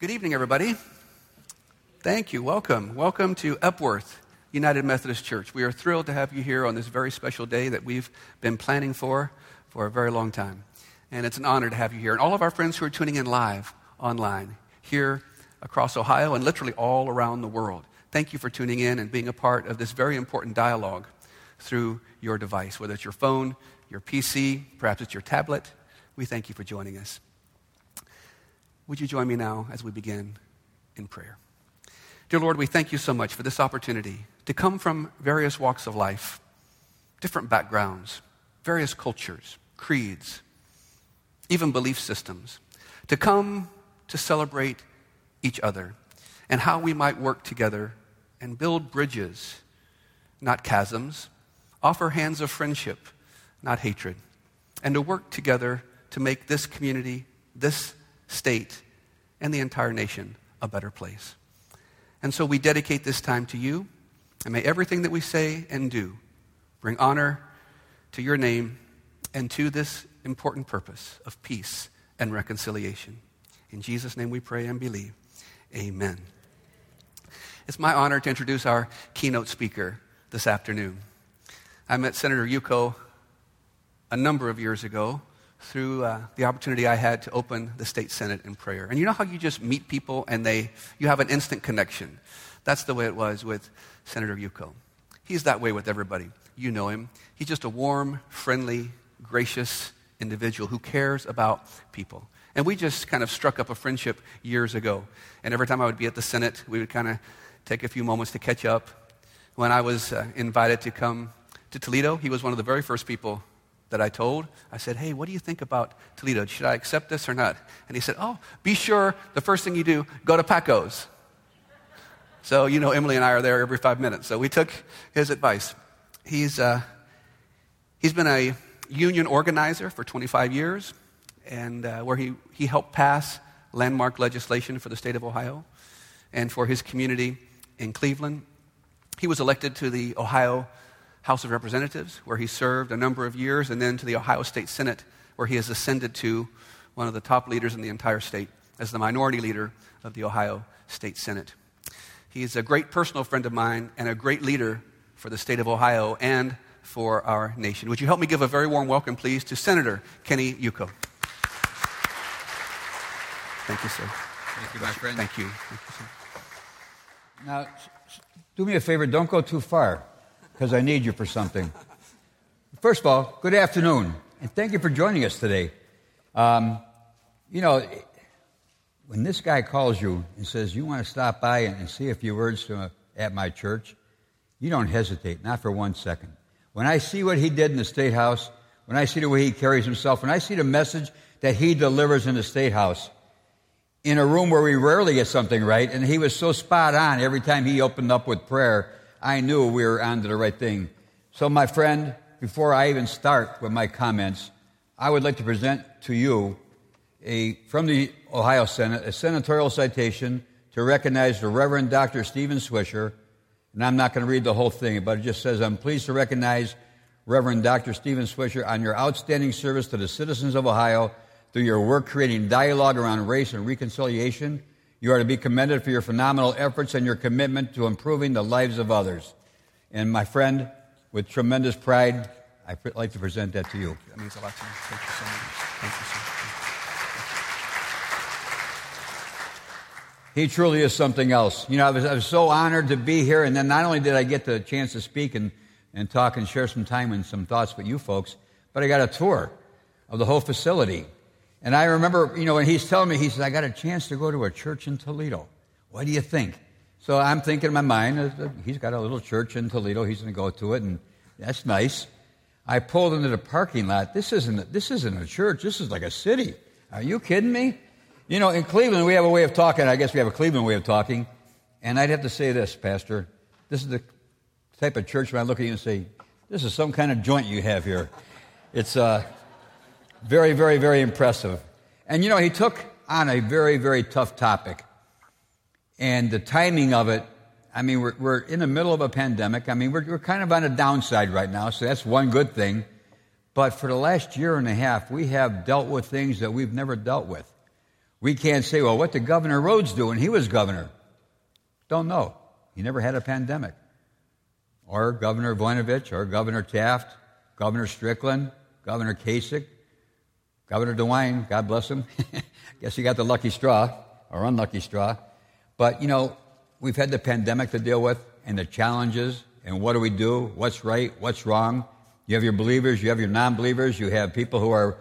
Good evening, everybody. Thank you. Welcome. Welcome to Epworth United Methodist Church. We are thrilled to have you here on this very special day that we've been planning for for a very long time. And it's an honor to have you here. And all of our friends who are tuning in live online here across Ohio and literally all around the world. Thank you for tuning in and being a part of this very important dialogue through your device, whether it's your phone, your PC, perhaps it's your tablet. We thank you for joining us. Would you join me now as we begin in prayer? Dear Lord, we thank you so much for this opportunity to come from various walks of life, different backgrounds, various cultures, creeds, even belief systems, to come to celebrate each other and how we might work together and build bridges, not chasms, offer hands of friendship, not hatred, and to work together to make this community, this state, and the entire nation a better place. And so we dedicate this time to you, and may everything that we say and do bring honor to your name and to this important purpose of peace and reconciliation. In Jesus' name we pray and believe. Amen. It's my honor to introduce our keynote speaker this afternoon. I met Senator Yuko a number of years ago through uh, the opportunity I had to open the state senate in prayer. And you know how you just meet people and they you have an instant connection. That's the way it was with Senator Yuko. He's that way with everybody. You know him. He's just a warm, friendly, gracious individual who cares about people. And we just kind of struck up a friendship years ago. And every time I would be at the Senate, we would kind of take a few moments to catch up. When I was uh, invited to come to Toledo, he was one of the very first people that I told. I said, Hey, what do you think about Toledo? Should I accept this or not? And he said, Oh, be sure the first thing you do, go to Packo's. So, you know, Emily and I are there every five minutes. So we took his advice. He's, uh, he's been a union organizer for 25 years, and uh, where he, he helped pass landmark legislation for the state of Ohio and for his community in Cleveland. He was elected to the Ohio House of Representatives, where he served a number of years, and then to the Ohio State Senate, where he has ascended to one of the top leaders in the entire state as the minority leader of the Ohio State Senate. He is a great personal friend of mine and a great leader for the state of Ohio and for our nation. Would you help me give a very warm welcome, please, to Senator Kenny Yuko? Thank you, sir. Thank you, my friend. Thank you. Thank you now, do me a favor, don't go too far because I need you for something. First of all, good afternoon, and thank you for joining us today. Um, you know, when this guy calls you and says, You want to stop by and, say a few words to, at my church, you don't hesitate, not for one second. When I see what he did in the State House, when I see the way he carries himself, when I see the message that he delivers in the State House, in a room where we rarely get something right, and he was so spot on every time he opened up with prayer I knew we were onto the right thing. So, my friend, before I even start with my comments, I would like to present to you a, from the Ohio Senate a senatorial citation to recognize the Reverend Dr. Stephen Swisher. And I'm not going to read the whole thing, but it just says, I'm pleased to recognize Reverend Dr. Stephen Swisher on your outstanding service to the citizens of Ohio through your work creating dialogue around race and reconciliation you are to be commended for your phenomenal efforts and your commitment to improving the lives of others. And my friend, with tremendous pride, I'd like to present that to you. That means a lot to me. Thank you so much. Thank you so much. He truly is something else. You know, I was, I was so honored to be here, and then not only did I get the chance to speak and, and talk and share some time and some thoughts with you folks, but I got a tour of the whole facility. And I remember, you know, when he's telling me, he says, I got a chance to go to a church in Toledo. What do you think? So I'm thinking in my mind, uh, he's got a little church in Toledo. He's going to go to it, and that's nice. I pulled into the parking lot. This isn't, this isn't a church. This is like a city. Are you kidding me? You know, in Cleveland, we have a way of talking. I guess we have a Cleveland way of talking. And I'd have to say this, Pastor. This is the type of church when I look at you and say, this is some kind of joint you have here. It's, uh, very, very, very impressive. And you know, he took on a very, very tough topic. And the timing of it, I mean, we're, we're in the middle of a pandemic. I mean, we're, we're kind of on a downside right now, so that's one good thing. But for the last year and a half, we have dealt with things that we've never dealt with. We can't say, well, what did Governor Rhodes do when he was governor? Don't know. He never had a pandemic. Or Governor Voinovich, or Governor Taft, Governor Strickland, Governor Kasich, Governor DeWine, God bless him. Guess he got the lucky straw, or unlucky straw. But, you know, we've had the pandemic to deal with, and the challenges, and what do we do? What's right? What's wrong? You have your believers, you have your non believers, you have people who are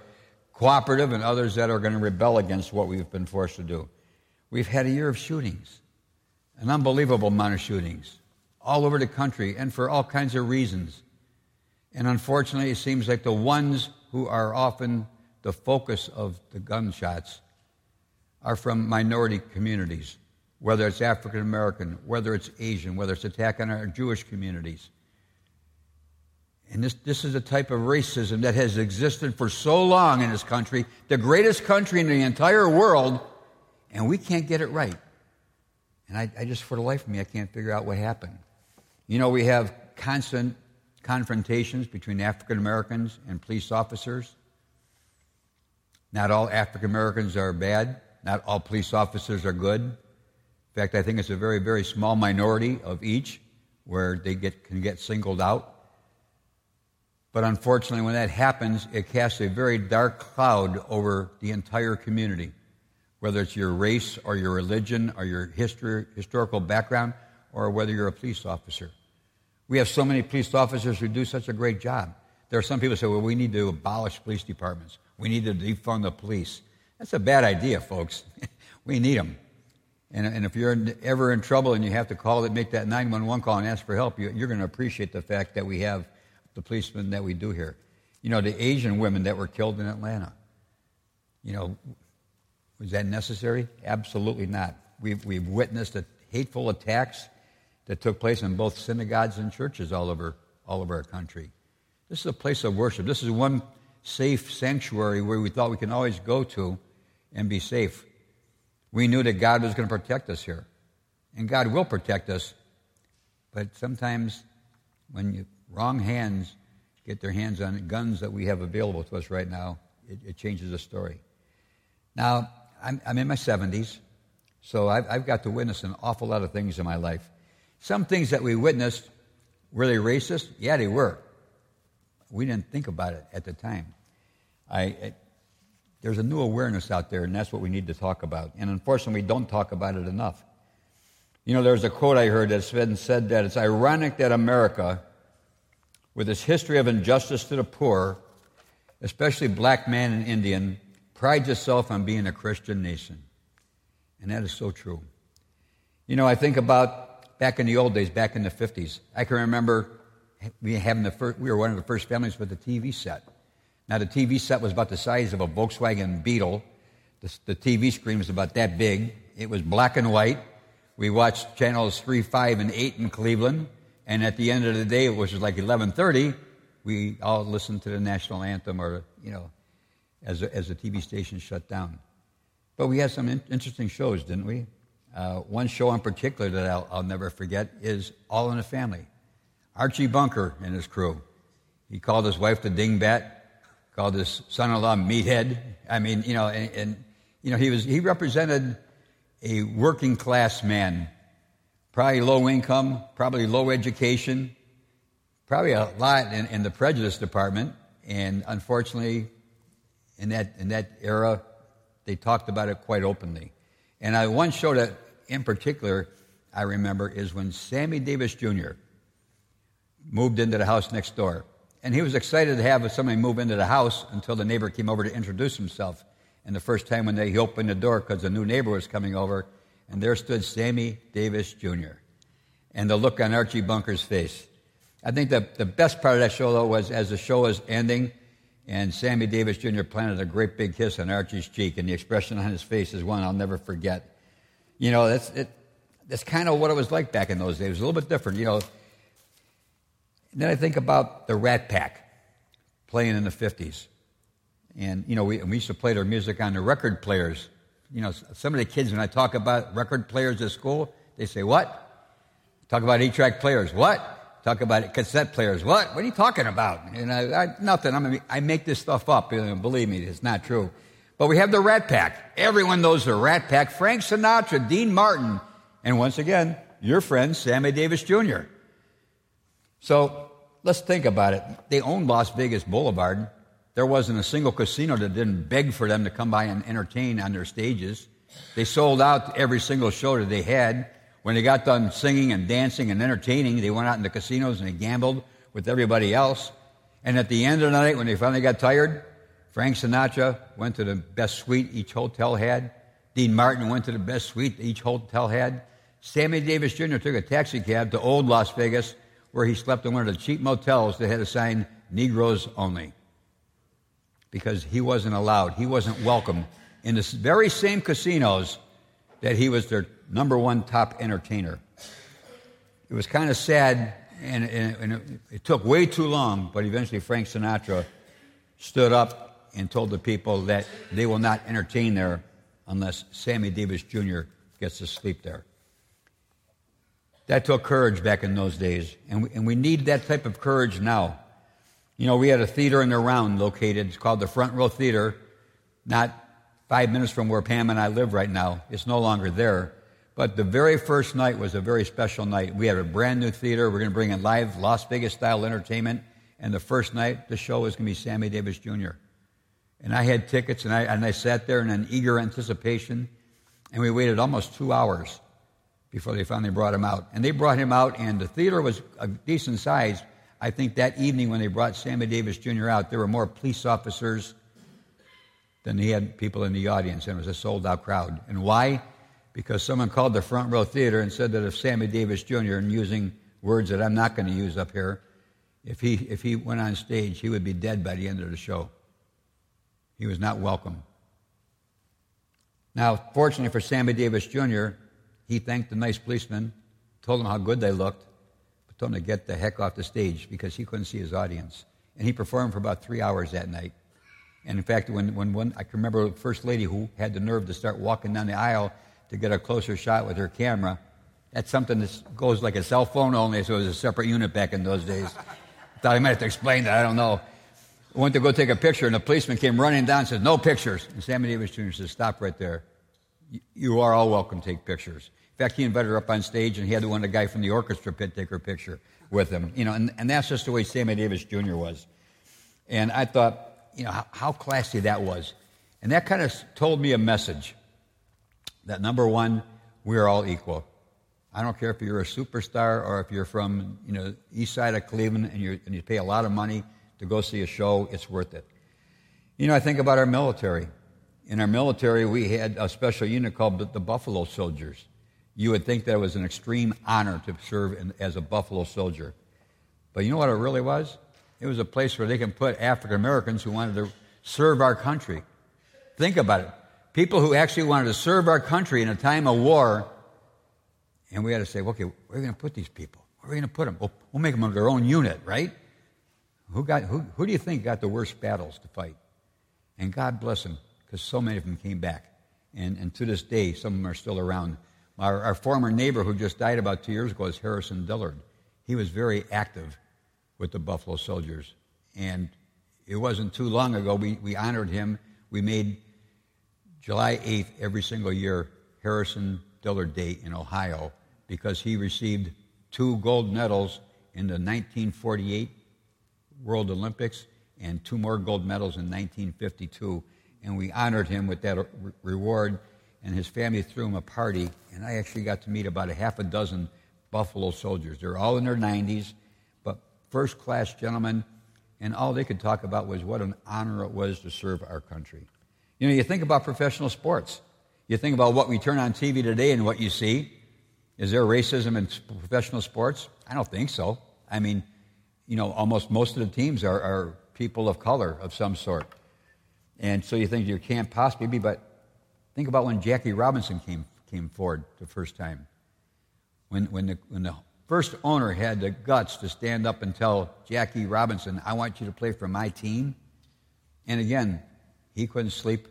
cooperative, and others that are going to rebel against what we've been forced to do. We've had a year of shootings, an unbelievable amount of shootings, all over the country, and for all kinds of reasons. And unfortunately, it seems like the ones who are often the focus of the gunshots are from minority communities, whether it's African American, whether it's Asian, whether it's attack on our Jewish communities. And this, this is a type of racism that has existed for so long in this country, the greatest country in the entire world, and we can't get it right. And I, I just, for the life of me, I can't figure out what happened. You know, we have constant confrontations between African Americans and police officers. Not all African Americans are bad, not all police officers are good. In fact, I think it's a very, very small minority of each where they get, can get singled out. But unfortunately, when that happens, it casts a very dark cloud over the entire community, whether it's your race or your religion or your history, historical background, or whether you're a police officer. We have so many police officers who do such a great job. There are some people who say, well, we need to abolish police departments. We need to defund the police. That's a bad idea, folks. we need them. And, and if you're ever in trouble and you have to call it, make that 911 call and ask for help, you, you're going to appreciate the fact that we have the policemen that we do here. You know, the Asian women that were killed in Atlanta. You know, was that necessary? Absolutely not. We've, we've witnessed the hateful attacks that took place in both synagogues and churches all over, all over our country. This is a place of worship. This is one safe sanctuary where we thought we can always go to and be safe. We knew that God was going to protect us here. And God will protect us. But sometimes when you, wrong hands get their hands on guns that we have available to us right now, it, it changes the story. Now, I'm, I'm, in my 70s, so I've, I've got to witness an awful lot of things in my life. Some things that we witnessed, were they racist? Yeah, they were. We didn't think about it at the time. I, I, there's a new awareness out there, and that's what we need to talk about. And unfortunately, we don't talk about it enough. You know, there's a quote I heard that Sven said that it's ironic that America, with its history of injustice to the poor, especially black man and Indian, prides itself on being a Christian nation. And that is so true. You know, I think about back in the old days, back in the 50s. I can remember we having the first, we were one of the first families with a TV set. Now, the TV set was about the size of a Volkswagen Beetle. The, the TV screen was about that big. It was black and white. We watched channels 3, 5, and 8 in Cleveland. And at the end of the day, which was like 11.30, we all listened to the national anthem or, you know, as, as the TV station shut down. But we had some in- interesting shows, didn't we? Uh, one show in particular that I'll, I'll never forget is All in the Family. Archie Bunker and his crew. He called his wife the dingbat called his son-in-law meathead. I mean, you know, and, and, you know, he was he represented a working class man, probably low income, probably low education, probably a lot in, in the prejudice department. And unfortunately, in that in that era, they talked about it quite openly. And I one show that in particular I remember is when Sammy Davis Jr. moved into the house next door. And he was excited to have somebody move into the house until the neighbor came over to introduce himself. And the first time when they, he opened the door because the new neighbor was coming over, and there stood Sammy Davis Jr. And the look on Archie Bunker's face. I think the, the best part of that show, though, was as the show was ending, and Sammy Davis Jr. planted a great big kiss on Archie's cheek, and the expression on his face is one I'll never forget. You know, that's, it, that's kind of what it was like back in those days. It was a little bit different. You know, and then I think about the Rat Pack playing in the 50s. And, you know, we, we used to play their music on the record players. You know, some of the kids, when I talk about record players at school, they say, What? Talk about eight track players. What? Talk about cassette players. What? What are you talking about? And I, I nothing. I'm, I make this stuff up. Believe me, it's not true. But we have the Rat Pack. Everyone knows the Rat Pack. Frank Sinatra, Dean Martin, and once again, your friend Sammy Davis Jr. So let's think about it. They owned Las Vegas Boulevard. There wasn't a single casino that didn't beg for them to come by and entertain on their stages. They sold out every single show that they had. When they got done singing and dancing and entertaining, they went out in the casinos and they gambled with everybody else. And at the end of the night, when they finally got tired, Frank Sinatra went to the best suite each hotel had. Dean Martin went to the best suite each hotel had. Sammy Davis Jr. took a taxi cab to Old Las Vegas, where he slept in one of the cheap motels that had a sign, Negroes Only. Because he wasn't allowed, he wasn't welcome in the very same casinos that he was their number one top entertainer. It was kind of sad, and, and, and it, it took way too long, but eventually Frank Sinatra stood up and told the people that they will not entertain there unless Sammy Davis Jr. gets to sleep there. That took courage back in those days, and we, and we need that type of courage now. You know, we had a theater in the round located, it's called the Front Row Theater, not five minutes from where Pam and I live right now. It's no longer there. But the very first night was a very special night. We had a brand new theater. We're going to bring in live Las Vegas style entertainment. And the first night, the show was going to be Sammy Davis Jr. And I had tickets, and I, and I sat there in an eager anticipation. And we waited almost two hours before they finally brought him out. And they brought him out, and the theater was a decent size. I think that evening when they brought Sammy Davis Jr. out, there were more police officers than he had people in the audience, and it was a sold out crowd. And why? Because someone called the front row theater and said that if Sammy Davis Jr., and using words that I'm not going to use up here, if he, if he went on stage, he would be dead by the end of the show. He was not welcome. Now, fortunately for Sammy Davis Jr., he thanked the nice policemen, told them how good they looked, but told them to get the heck off the stage because he couldn't see his audience. And he performed for about three hours that night. And in fact, when, when one, I can remember the first lady who had the nerve to start walking down the aisle to get a closer shot with her camera. That's something that goes like a cell phone only, so it was a separate unit back in those days. Thought I might have to explain that, I don't know. I went to go take a picture, and the policeman came running down and said, No pictures. And Sammy Davis Jr. said, Stop right there. You are all welcome to take pictures. In fact, he invited her up on stage, and he had the one the guy from the orchestra pit take her picture with him. You know, and, and that's just the way Sammy Davis Jr. was. And I thought, you know, how, how classy that was. And that kind of told me a message that number one, we are all equal. I don't care if you're a superstar or if you're from, you know, east side of Cleveland and, you and you pay a lot of money to go see a show, it's worth it. You know, I think about our military. In our military, we had a special unit called the Buffalo Soldiers you would think that it was an extreme honor to serve in, as a Buffalo soldier. But you know what it really was? It was a place where they can put African Americans who wanted to serve our country. Think about it. People who actually wanted to serve our country in a time of war, and we had to say, okay, where are we going to put these people? Where are we going to put them? We'll, we'll make them their own unit, right? Who, got, who, who do you think got the worst battles to fight? And God bless them, because so many of them came back. And, and to this day, some of them are still around our, our, former neighbor who just died about two years ago is Harrison Dillard. He was very active with the Buffalo Soldiers. And it wasn't too long ago we, we honored him. We made July 8th every single year Harrison Dillard Day in Ohio because he received two gold medals in the 1948 World Olympics and two more gold medals in 1952. And we honored him with that reward and his family threw him a party, and I actually got to meet about a half a dozen Buffalo soldiers. They're all in their 90s, but first class gentlemen, and all they could talk about was what an honor it was to serve our country. You know, you think about professional sports. You think about what we turn on TV today and what you see. Is there racism in professional sports? I don't think so. I mean, you know, almost most of the teams are, are people of color of some sort. And so you think you can't possibly be, but Think about when Jackie Robinson came, came forward the first time. When, when, the, when the first owner had the guts to stand up and tell Jackie Robinson, I want you to play for my team. And again, he couldn't sleep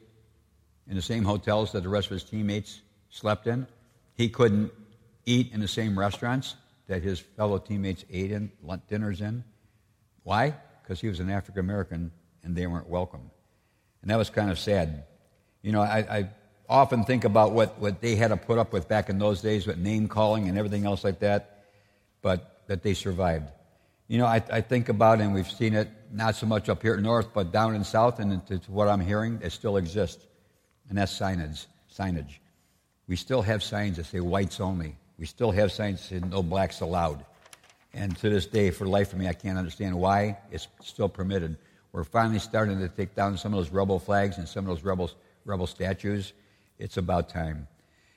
in the same hotels that the rest of his teammates slept in. He couldn't eat in the same restaurants that his fellow teammates ate in, lunch dinners in. Why? Because he was an African American and they weren't welcome. And that was kind of sad. You know, I, I often think about what, what they had to put up with back in those days with name calling and everything else like that, but that they survived. You know, I, I think about, and we've seen it not so much up here north, but down in south, and to what I'm hearing, it still exists. And that's signage. signage. We still have signs that say whites only. We still have signs that say no blacks allowed. And to this day, for the life of me, I can't understand why it's still permitted. We're finally starting to take down some of those rebel flags and some of those rebel, rebel statues. It's about time.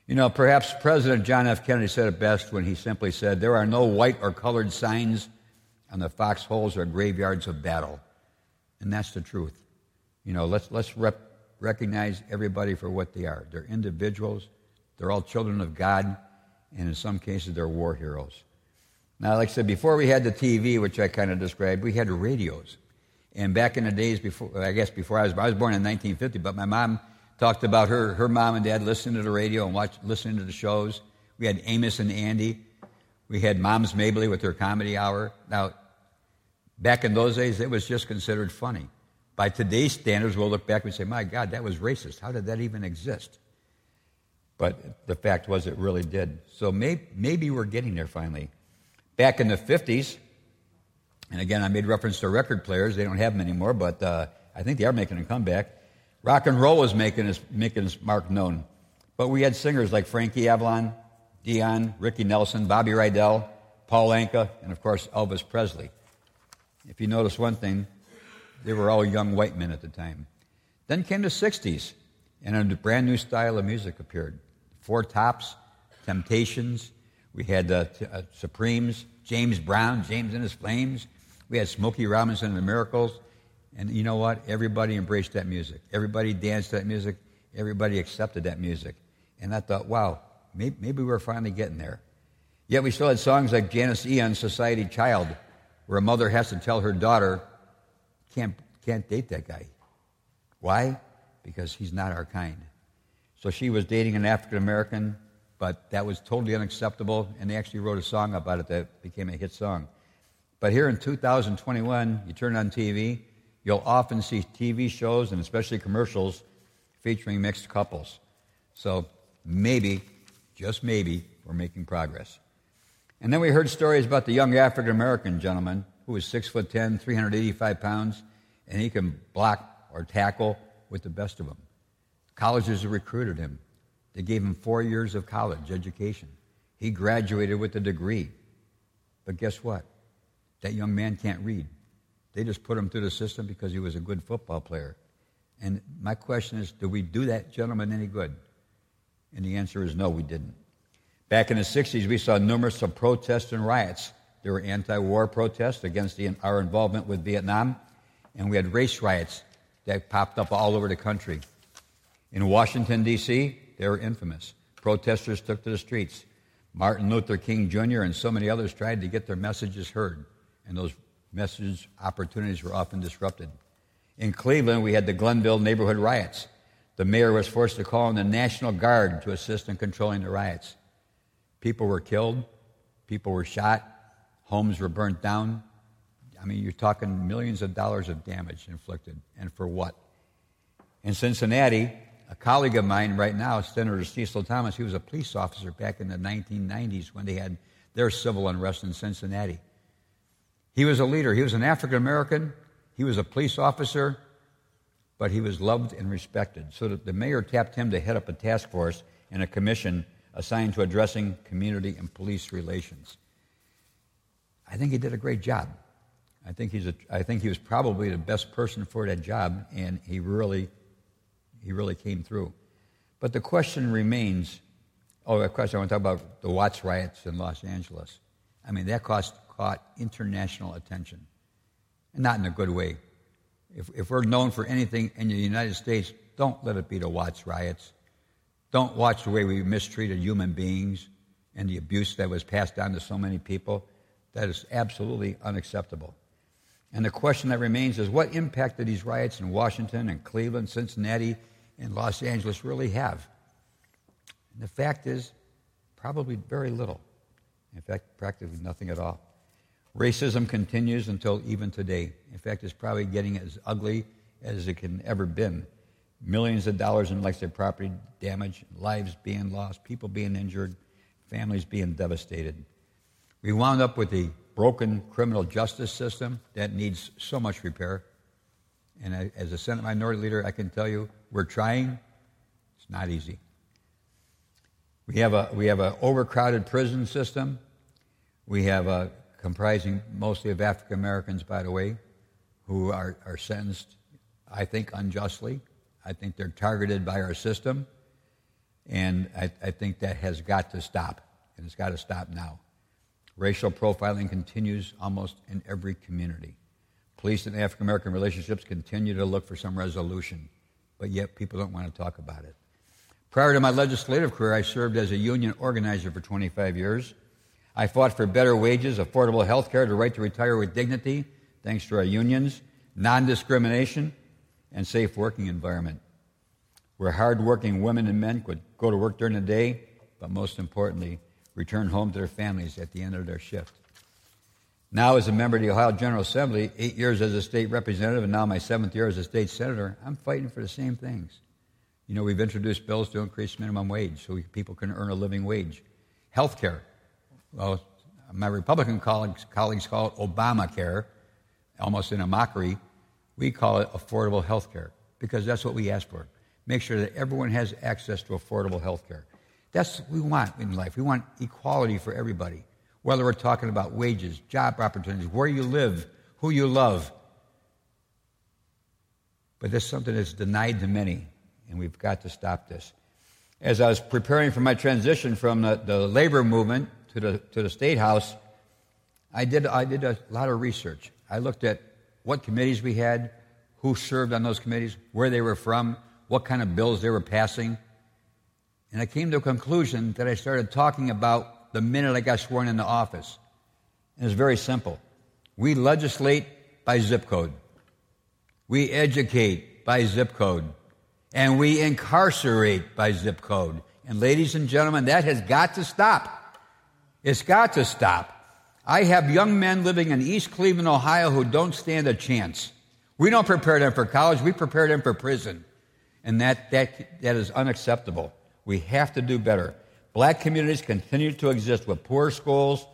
You know, perhaps President John F. Kennedy said it best when he simply said, There are no white or colored signs on the foxholes or graveyards of battle. And that's the truth. You know, let's, let's rep, recognize everybody for what they are. They're individuals, they're all children of God, and in some cases, they're war heroes. Now, like I said, before we had the TV, which I kind of described, we had radios. And back in the days before, I guess before I was, I was born in 1950, but my mom talked about her, her mom and dad listening to the radio and watch, listening to the shows. We had Amos and Andy. We had Moms Mabley with their comedy hour. Now, back in those days, it was just considered funny. By today's standards, we'll look back and say, my God, that was racist. How did that even exist? But the fact was, it really did. So maybe, maybe we're getting there finally. Back in the 50s, and again, I made reference to record players. They don't have them anymore, but uh, I think they are making a comeback. Rock and roll was making its, making mark known. But we had singers like Frankie Avalon, Dion, Ricky Nelson, Bobby Rydell, Paul Anka, and of course Elvis Presley. If you notice one thing, they were all young white men at the time. Then came the 60s, and a brand new style of music appeared. Four Tops, Temptations, we had uh, uh, Supremes, James Brown, James and His Flames. We had Smokey Robinson and the Miracles. And you know what? Everybody embraced that music. Everybody danced that music. Everybody accepted that music. And I thought, wow, maybe, maybe we're finally getting there. Yet we still had songs like Janis Ian's Society Child, where a mother has to tell her daughter, can't, can't date that guy. Why? Because he's not our kind. So she was dating an African American, but that was totally unacceptable, and they actually wrote a song about it that became a hit song. But here in 2021, you turn on TV, you'll often see TV shows and especially commercials featuring mixed couples. So maybe, just maybe, we're making progress. And then we heard stories about the young African American gentleman who was 6 foot 10, 385 pounds, and he can block or tackle with the best of them. Colleges recruited him. They gave him four years of college education. He graduated with a degree. But guess what? That young man can't read. They just put him through the system because he was a good football player. And my question is, do we do that gentleman any good? And the answer is no, we didn't. Back in the 60s, we saw numerous of protests and riots. There were anti war protests against the, our involvement with Vietnam, and we had race riots that popped up all over the country. In Washington, D.C., they were infamous. Protesters took to the streets. Martin Luther King Jr. and so many others tried to get their messages heard, and those message opportunities were often disrupted. In Cleveland, we had the Glenville neighborhood riots. The mayor was forced to call in the National Guard to assist in controlling the riots. People were killed, people were shot, homes were burnt down. I mean, you're talking millions of dollars of damage inflicted, and for what? In Cincinnati, a colleague of mine right now, Senator Cecil Thomas, he was a police officer back in the 1990s when they had their civil unrest in Cincinnati. He was a leader. He was an African American. He was a police officer, but he was loved and respected. So that the mayor tapped him to head up a task force and a commission assigned to addressing community and police relations. I think he did a great job. I think, he's a, I think he was probably the best person for that job, and he really, he really came through. But the question remains oh, of course, I want to talk about the Watts riots in Los Angeles. I mean, that cost, caught international attention, and not in a good way. If, if we're known for anything in the United States, don't let it be the Watts riots. Don't watch the way we mistreated human beings and the abuse that was passed down to so many people. That is absolutely unacceptable. And the question that remains is what impact did these riots in Washington and Cleveland, Cincinnati, and Los Angeles really have? And the fact is, probably very little. In fact, practically nothing at all. Racism continues until even today. In fact, it's probably getting as ugly as it can ever been millions of dollars in, say, property damage, lives being lost, people being injured, families being devastated. We wound up with a broken criminal justice system that needs so much repair. And as a Senate Minority Leader, I can tell you we're trying. It's not easy. We have a we have an overcrowded prison system. We have a comprising mostly of African Americans, by the way, who are, are sentenced, I think, unjustly. I think they're targeted by our system. And I, I think that has got to stop. And it's got to stop now. Racial profiling continues almost in every community. Police and African American relationships continue to look for some resolution, but yet people don't want to talk about it. Prior to my legislative career, I served as a union organizer for 25 years. I fought for better wages, affordable health care, the right to retire with dignity, thanks to our unions, non discrimination, and safe working environment where hardworking women and men could go to work during the day, but most importantly, return home to their families at the end of their shift. Now, as a member of the Ohio General Assembly, eight years as a state representative, and now my seventh year as a state senator, I'm fighting for the same things. You know, we've introduced bills to increase minimum wage so people can earn a living wage. Health care. Well, my Republican colleagues, colleagues call it Obamacare, almost in a mockery. We call it affordable health care because that's what we ask for. Make sure that everyone has access to affordable health care. That's what we want in life. We want equality for everybody, whether we're talking about wages, job opportunities, where you live, who you love. But that's something that's denied to many and we've got to stop this. As I was preparing for my transition from the, the labor movement to the, to the State House, I did, I did a lot of research. I looked at what committees we had, who served on those committees, where they were from, what kind of bills they were passing. And I came to a conclusion that I started talking about the minute I got sworn into office. And it's very simple. We legislate by zip code. We educate by zip code and we incarcerate by zip code. And ladies and gentlemen, that has got to stop. It's got to stop. I have young men living in East Cleveland, Ohio who don't stand a chance. We don't prepare them for college, we prepare them for prison. And that, that, that is unacceptable. We have to do better. Black communities continue to exist with poor schools,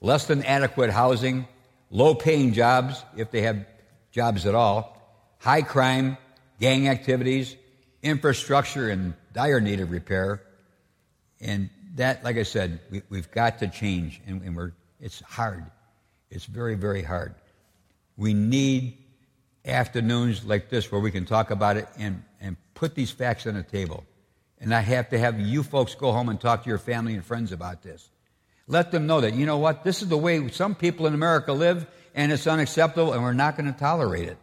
less than adequate housing, low paying jobs, if they have jobs at all, high crime, gang activities, infrastructure in dire need of repair. And that, like I said, we, have got to change, and, and we're, it's hard. It's very, very hard. We need afternoons like this where we can talk about it and, and put these facts on the table. And I have to have you folks go home and talk to your family and friends about this. Let them know that, you know what, this is the way some people in America live, and it's unacceptable, and we're not going to tolerate it.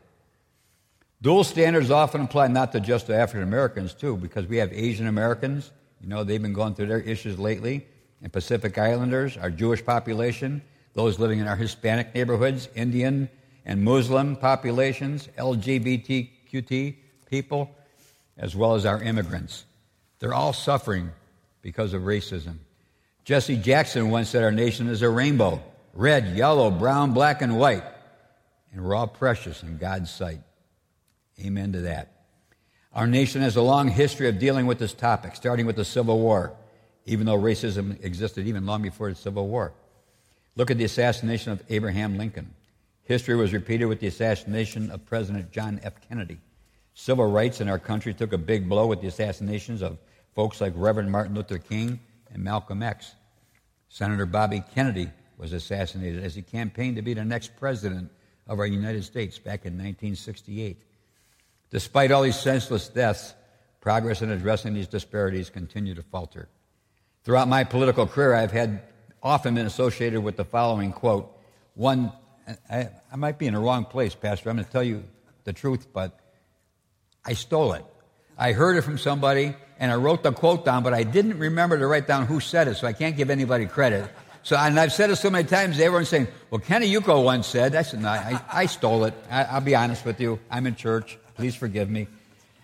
Dual standards often apply not to just to African Americans, too, because we have Asian Americans. You know, they've been going through their issues lately. And Pacific Islanders, our Jewish population, those living in our Hispanic neighborhoods, Indian and Muslim populations, LGBTQT people, as well as our immigrants. They're all suffering because of racism. Jesse Jackson once said our nation is a rainbow red, yellow, brown, black, and white. And we're all precious in God's sight. Amen to that. Our nation has a long history of dealing with this topic, starting with the Civil War, even though racism existed even long before the Civil War. Look at the assassination of Abraham Lincoln. History was repeated with the assassination of President John F. Kennedy. Civil rights in our country took a big blow with the assassinations of folks like Reverend Martin Luther King and Malcolm X. Senator Bobby Kennedy was assassinated as he campaigned to be the next president of our United States back in 1968. Despite all these senseless deaths, progress in addressing these disparities continue to falter. Throughout my political career, I've had often been associated with the following quote. One, I, I might be in the wrong place, Pastor. I'm going to tell you the truth, but I stole it. I heard it from somebody, and I wrote the quote down, but I didn't remember to write down who said it, so I can't give anybody credit. So, and I've said it so many times, everyone's saying, well, Kenny Yuko once said, I said, no, I, I stole it. I, will be honest with you. I'm in church. Please forgive me.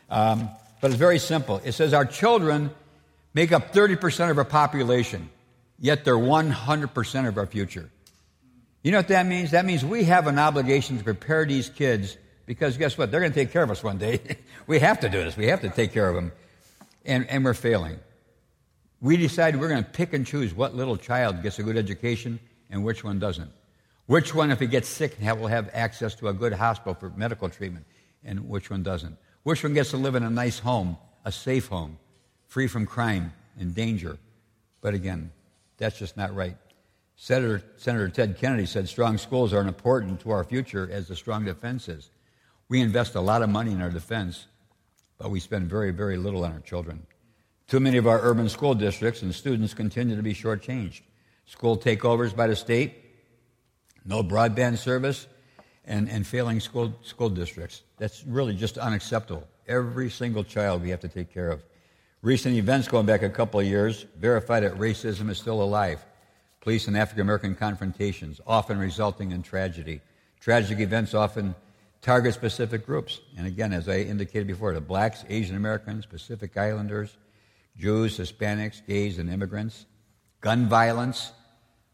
Um, but it's very simple. It says our children make up 30% of our population, yet they're 100% of our future. You know what that means? That means we have an obligation to prepare these kids Because guess what? They're going to take care of us one day. we have to do this. We have to take care of them. And, and we're failing. We decide we're going to pick and choose what little child gets a good education and which one doesn't. Which one, if he gets sick, will have access to a good hospital for medical treatment, and which one doesn't. Which one gets to live in a nice home, a safe home, free from crime and danger. But again, that's just not right. Senator, Senator Ted Kennedy said strong schools are important to our future as the strong defense is. We invest a lot of money in our defense, but we spend very, very little on our children. Too many of our urban school districts and students continue to be shortchanged. School takeovers by the state, no broadband service, and, and failing school, school districts. That's really just unacceptable. Every single child we have to take care of. Recent events going back a couple of years verify that racism is still alive. Police and African American confrontations, often resulting in tragedy. Tragic events often target specific groups. And again, as I indicated before, the blacks, Asian Americans, Pacific Islanders, Jews, Hispanics, gays, and immigrants. Gun violence,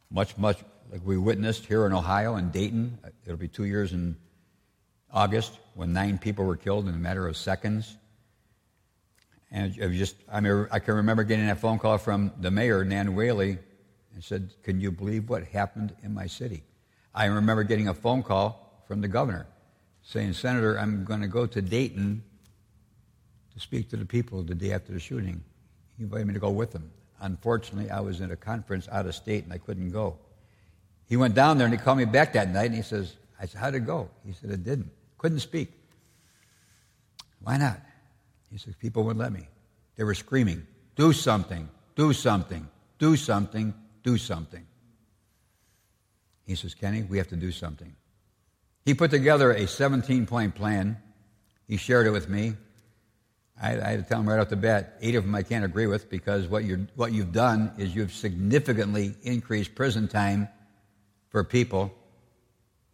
much, much like we witnessed here in Ohio and Dayton. Uh, it'll be two years in August when nine people were killed in a matter of seconds. And it was just, I, mean, I can remember getting a phone call from the mayor, Nan Whaley, and said, Can you believe what happened in my city? I remember getting a phone call from the governor saying, Senator, I'm going to go to Dayton to speak to the people the day after the shooting. He invited me to go with him. Unfortunately, I was in a conference out of state and I couldn't go. He went down there and he called me back that night and he says, I said, How'd it go? He said, It didn't. Couldn't speak. Why not? He said, People wouldn't let me. They were screaming, Do something, do something, do something, do something. He says, Kenny, we have to do something. He put together a 17 point plan. He shared it with me. I, I, had to tell him right off the bat, eight of them I can't agree with because what, you're, what you've done is you've significantly increased prison time for people.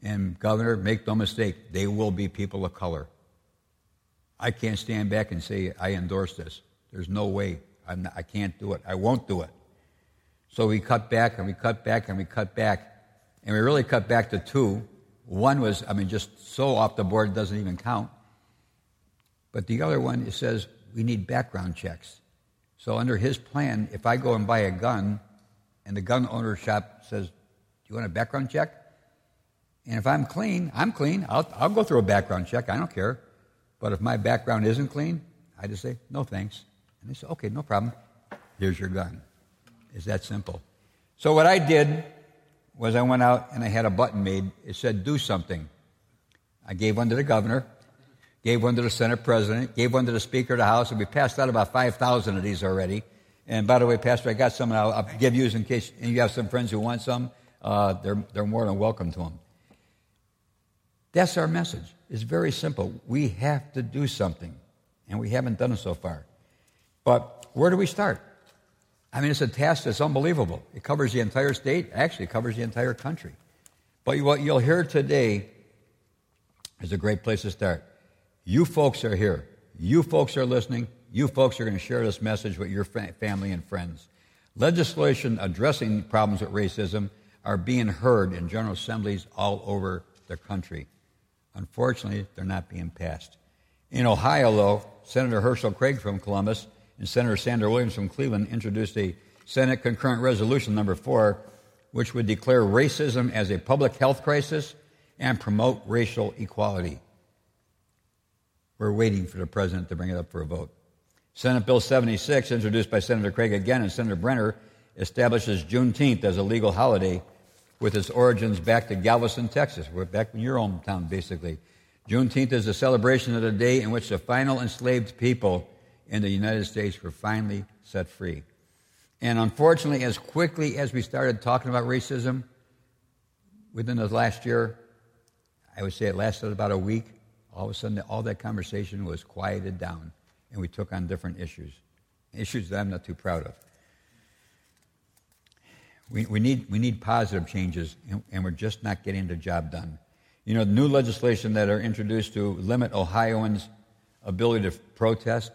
And, Governor, make no mistake, they will be people of color. I can't stand back and say, I endorse this. There's no way. Not, i can't do it. I won't do it. So we cut back and we cut back and we cut back. And we really cut back to two. One was, I mean, just so off the board, it doesn't even count. But the other one, it says we need background checks. So under his plan, if I go and buy a gun and the gun owner shop says, Do you want a background check? And if I'm clean, I'm clean. I'll, I'll go through a background check. I don't care. But if my background isn't clean, I just say, no thanks. And they say, okay, no problem. Here's your gun. It's that simple. So what I did was I went out and I had a button made. It said, do something. I gave one to the governor, gave one to the Senate president, gave one to the Speaker of the House, and we passed out about 5,000 of these already. And by the way, Pastor, I got some, I'll, I'll give you in case you have some friends who want some uh, they're, they're more than welcome to them. That's our message. It's very simple. We have to do something, and we haven't done it so far. But where do we start? I mean, it's a task that's unbelievable. It covers the entire state, actually, it covers the entire country. But what you'll hear today is a great place to start. You folks are here. You folks are listening. You folks are going to share this message with your family and friends. Legislation addressing problems with racism are being heard in General Assemblies all over the country. Unfortunately, they're not being passed. In Ohio, though, Senator Hearcel Craig from Columbus and Senator Sandra Williams from Cleveland introduced a Senate concurrent resolution number four, which would declare racism as a public health crisis and promote racial equality. We're waiting for the president to bring it up for a vote. Senate Bill 76, introduced by Senator Craig again and Senator Brenner, establishes Juneteenth as a legal holiday with its origins back to Galveston, Texas. We're back in your hometown, basically. Juneteenth is a celebration of the day in which the final enslaved people in the United States were finally set free. And unfortunately, as quickly as we started talking about racism within the last year, I would say it lasted about a week. All of a sudden, all that conversation was quieted down, and we took on different issues, issues that I'm not too proud of. We, we, need, we need positive changes, and, and we're just not getting the job done. You know, the new legislation that are introduced to limit Ohioans' ability to protest,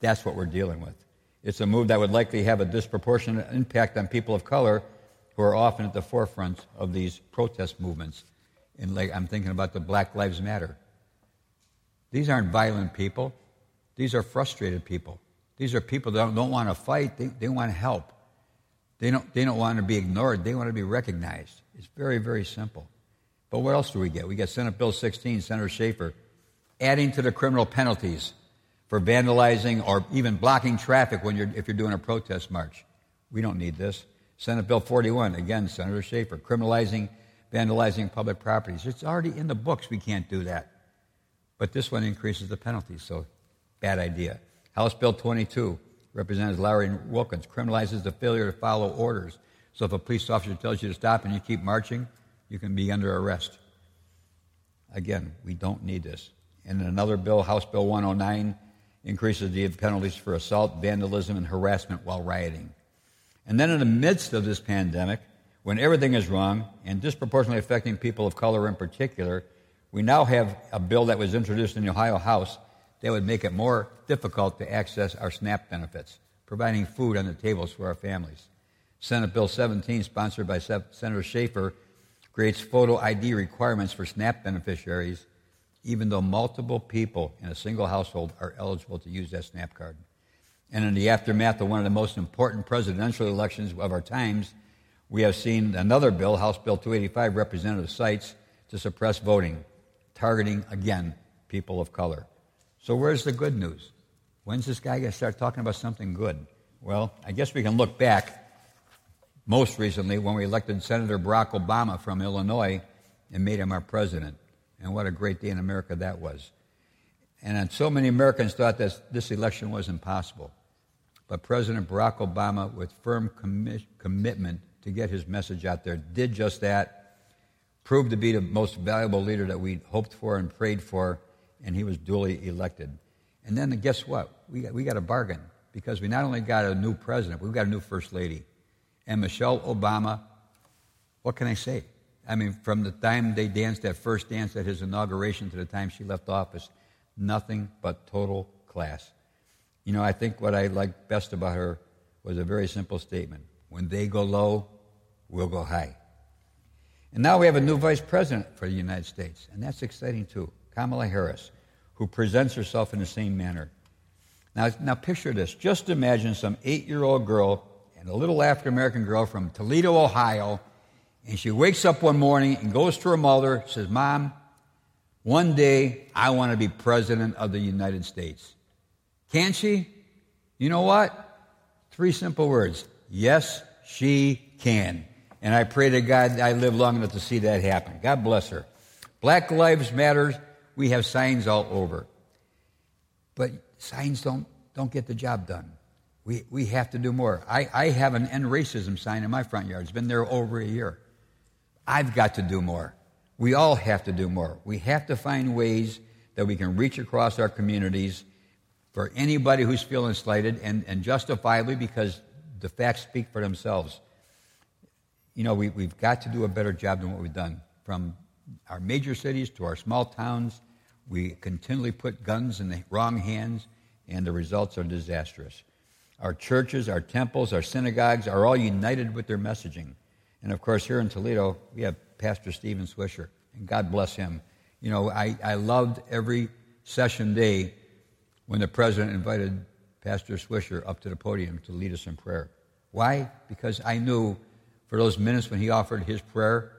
that's what we're dealing with. It's a move that would likely have a disproportionate impact on people of color who are often at the forefront of these protest movements. And like, I'm thinking about the Black Lives Matter. These aren't violent people. These are frustrated people. These are people that don't, don't want to fight, they, they want help. They don't, they don't want to be ignored, they want to be recognized. It's very, very simple. But what else do we get? We get Senate Bill 16, Senator Schaffer, adding to the criminal penalties for vandalizing or even blocking traffic when you're, if you're doing a protest march. We don't need this. Senate Bill 41, again, Senator Schaffer, criminalizing vandalizing public properties. It's already in the books. We can't do that. But this one increases the penalties, so bad idea. House Bill 22, Representative Larry Wilkins, criminalizes the failure to follow orders. So if a police officer tells you to stop and you keep marching, you can be under arrest. Again, we don't need this. And another bill, House Bill 109, increases the penalties for assault, vandalism, and harassment while rioting. And then, in the midst of this pandemic, when everything is wrong and disproportionately affecting people of color in particular, we now have a bill that was introduced in the Ohio House that would make it more difficult to access our SNAP benefits, providing food on the tables for our families. Senate Bill 17, sponsored by Senator Schaffer, creates photo ID requirements for SNAP beneficiaries, even though multiple people in a single household are eligible to use that SNAP card. And in the aftermath of one of the most important presidential elections of our times, we have seen another bill, House Bill 285, Representative Seitz, to suppress voting, targeting, again, people of color. So, where's the good news? When's this guy going to start talking about something good? Well, I guess we can look back most recently when we elected Senator Barack Obama from Illinois and made him our president. And what a great day in America that was. And uh, so many Americans thought that this election was impossible. But President Barack Obama, with firm commi- commitment to get his message out there, did just that, proved to be the most valuable leader that we hoped for and prayed for, and he was duly elected. And then guess what? We got, we got a bargain because we not only got a new president, we've got a new first lady. And Michelle Obama, what can I say? I mean, from the time they danced that first dance at his inauguration to the time she left office, nothing but total class. You know, I think what I liked best about her was a very simple statement when they go low, we'll go high. And now we have a new vice president for the United States, and that's exciting too Kamala Harris, who presents herself in the same manner. Now, now picture this. Just imagine some eight year old girl and a little African American girl from Toledo, Ohio, and she wakes up one morning and goes to her mother, says, Mom, one day I want to be president of the United States. Can she? You know what? Three simple words Yes, she can. And I pray to God I live long enough to see that happen. God bless her. Black Lives Matter, we have signs all over. But signs don't, don't get the job done. We, we have to do more. I, I have an end racism sign in my front yard. It's been there over a year. I've got to do more. We all have to do more. We have to find ways that we can reach across our communities for anybody who's feeling slighted and, and justifiably because the facts speak for themselves. You know, we, we've got to do a better job than what we've done. From our major cities to our small towns, we continually put guns in the wrong hands, and the results are disastrous. Our churches, our temples, our synagogues are all united with their messaging. And of course, here in Toledo, we have Pastor Stephen Swisher, and God bless him. You know, I, I loved every session day when the president invited Pastor Swisher up to the podium to lead us in prayer. Why? Because I knew for those minutes when he offered his prayer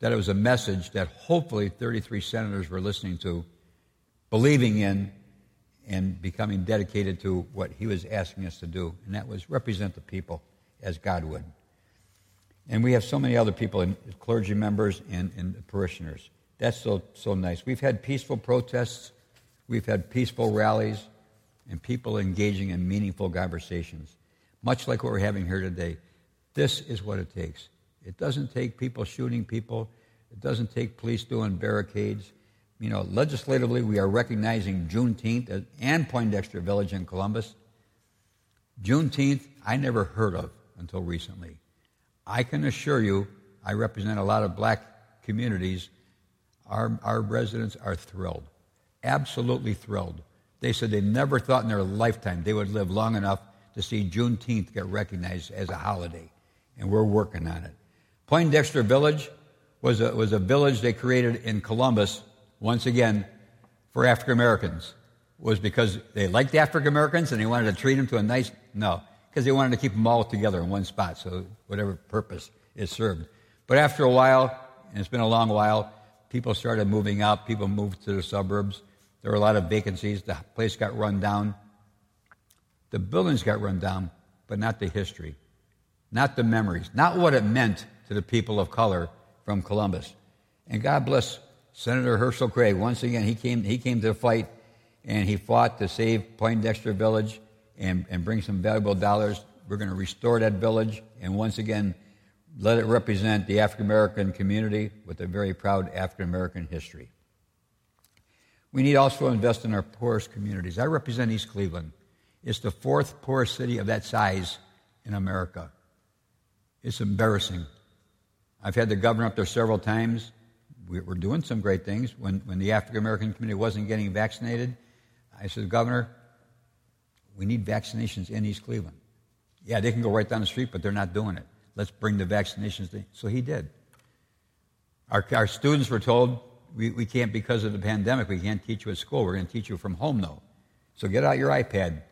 that it was a message that hopefully 33 senators were listening to, believing in, and becoming dedicated to what he was asking us to do, and that was represent the people as God would. And we have so many other people, and clergy members and, and parishioners. That's so, so nice. We've had peaceful protests, we've had peaceful rallies, and people engaging in meaningful conversations, much like what we're having here today. This is what it takes. It doesn't take people shooting people. It doesn't take police doing barricades. You know, legislatively, we are recognizing Juneteenth and Poindexter Village in Columbus. Juneteenth, I never heard of until recently. I can assure you, I represent a lot of black communities. Our, our residents are thrilled, absolutely thrilled. They said they never thought in their lifetime they would live long enough to see Juneteenth get recognized as a holiday, and we're working on it. Poindexter Village was a, was a village they created in Columbus, once again, for African Americans was because they liked African Americans and they wanted to treat them to a nice, no, because they wanted to keep them all together in one spot, so whatever purpose is served. But after a while, and it's been a long while, people started moving out, people moved to the suburbs. There were a lot of vacancies, the place got run down. The buildings got run down, but not the history, not the memories, not what it meant to the people of color from Columbus. And God bless Senator Hearcel Craig. Once again, he came, he came to the fight and he fought to save Poindexter Village and, and bring some valuable dollars. We're going to restore that village and once again let it represent the African American community with a very proud African American history. We need also to invest in our poorest communities. I represent East Cleveland. It's the fourth poorest city of that size in America. It's embarrassing. I've had the governor up there several times. We're doing some great things. When, when the African American community wasn't getting vaccinated, I said, Governor, we need vaccinations in East Cleveland. Yeah, they can go right down the street, but they're not doing it. Let's bring the vaccinations. To, so he did. Our, our students were told, we, we can't, because of the pandemic, we can't teach you at school. We're going to teach you from home, though. So get out your iPad.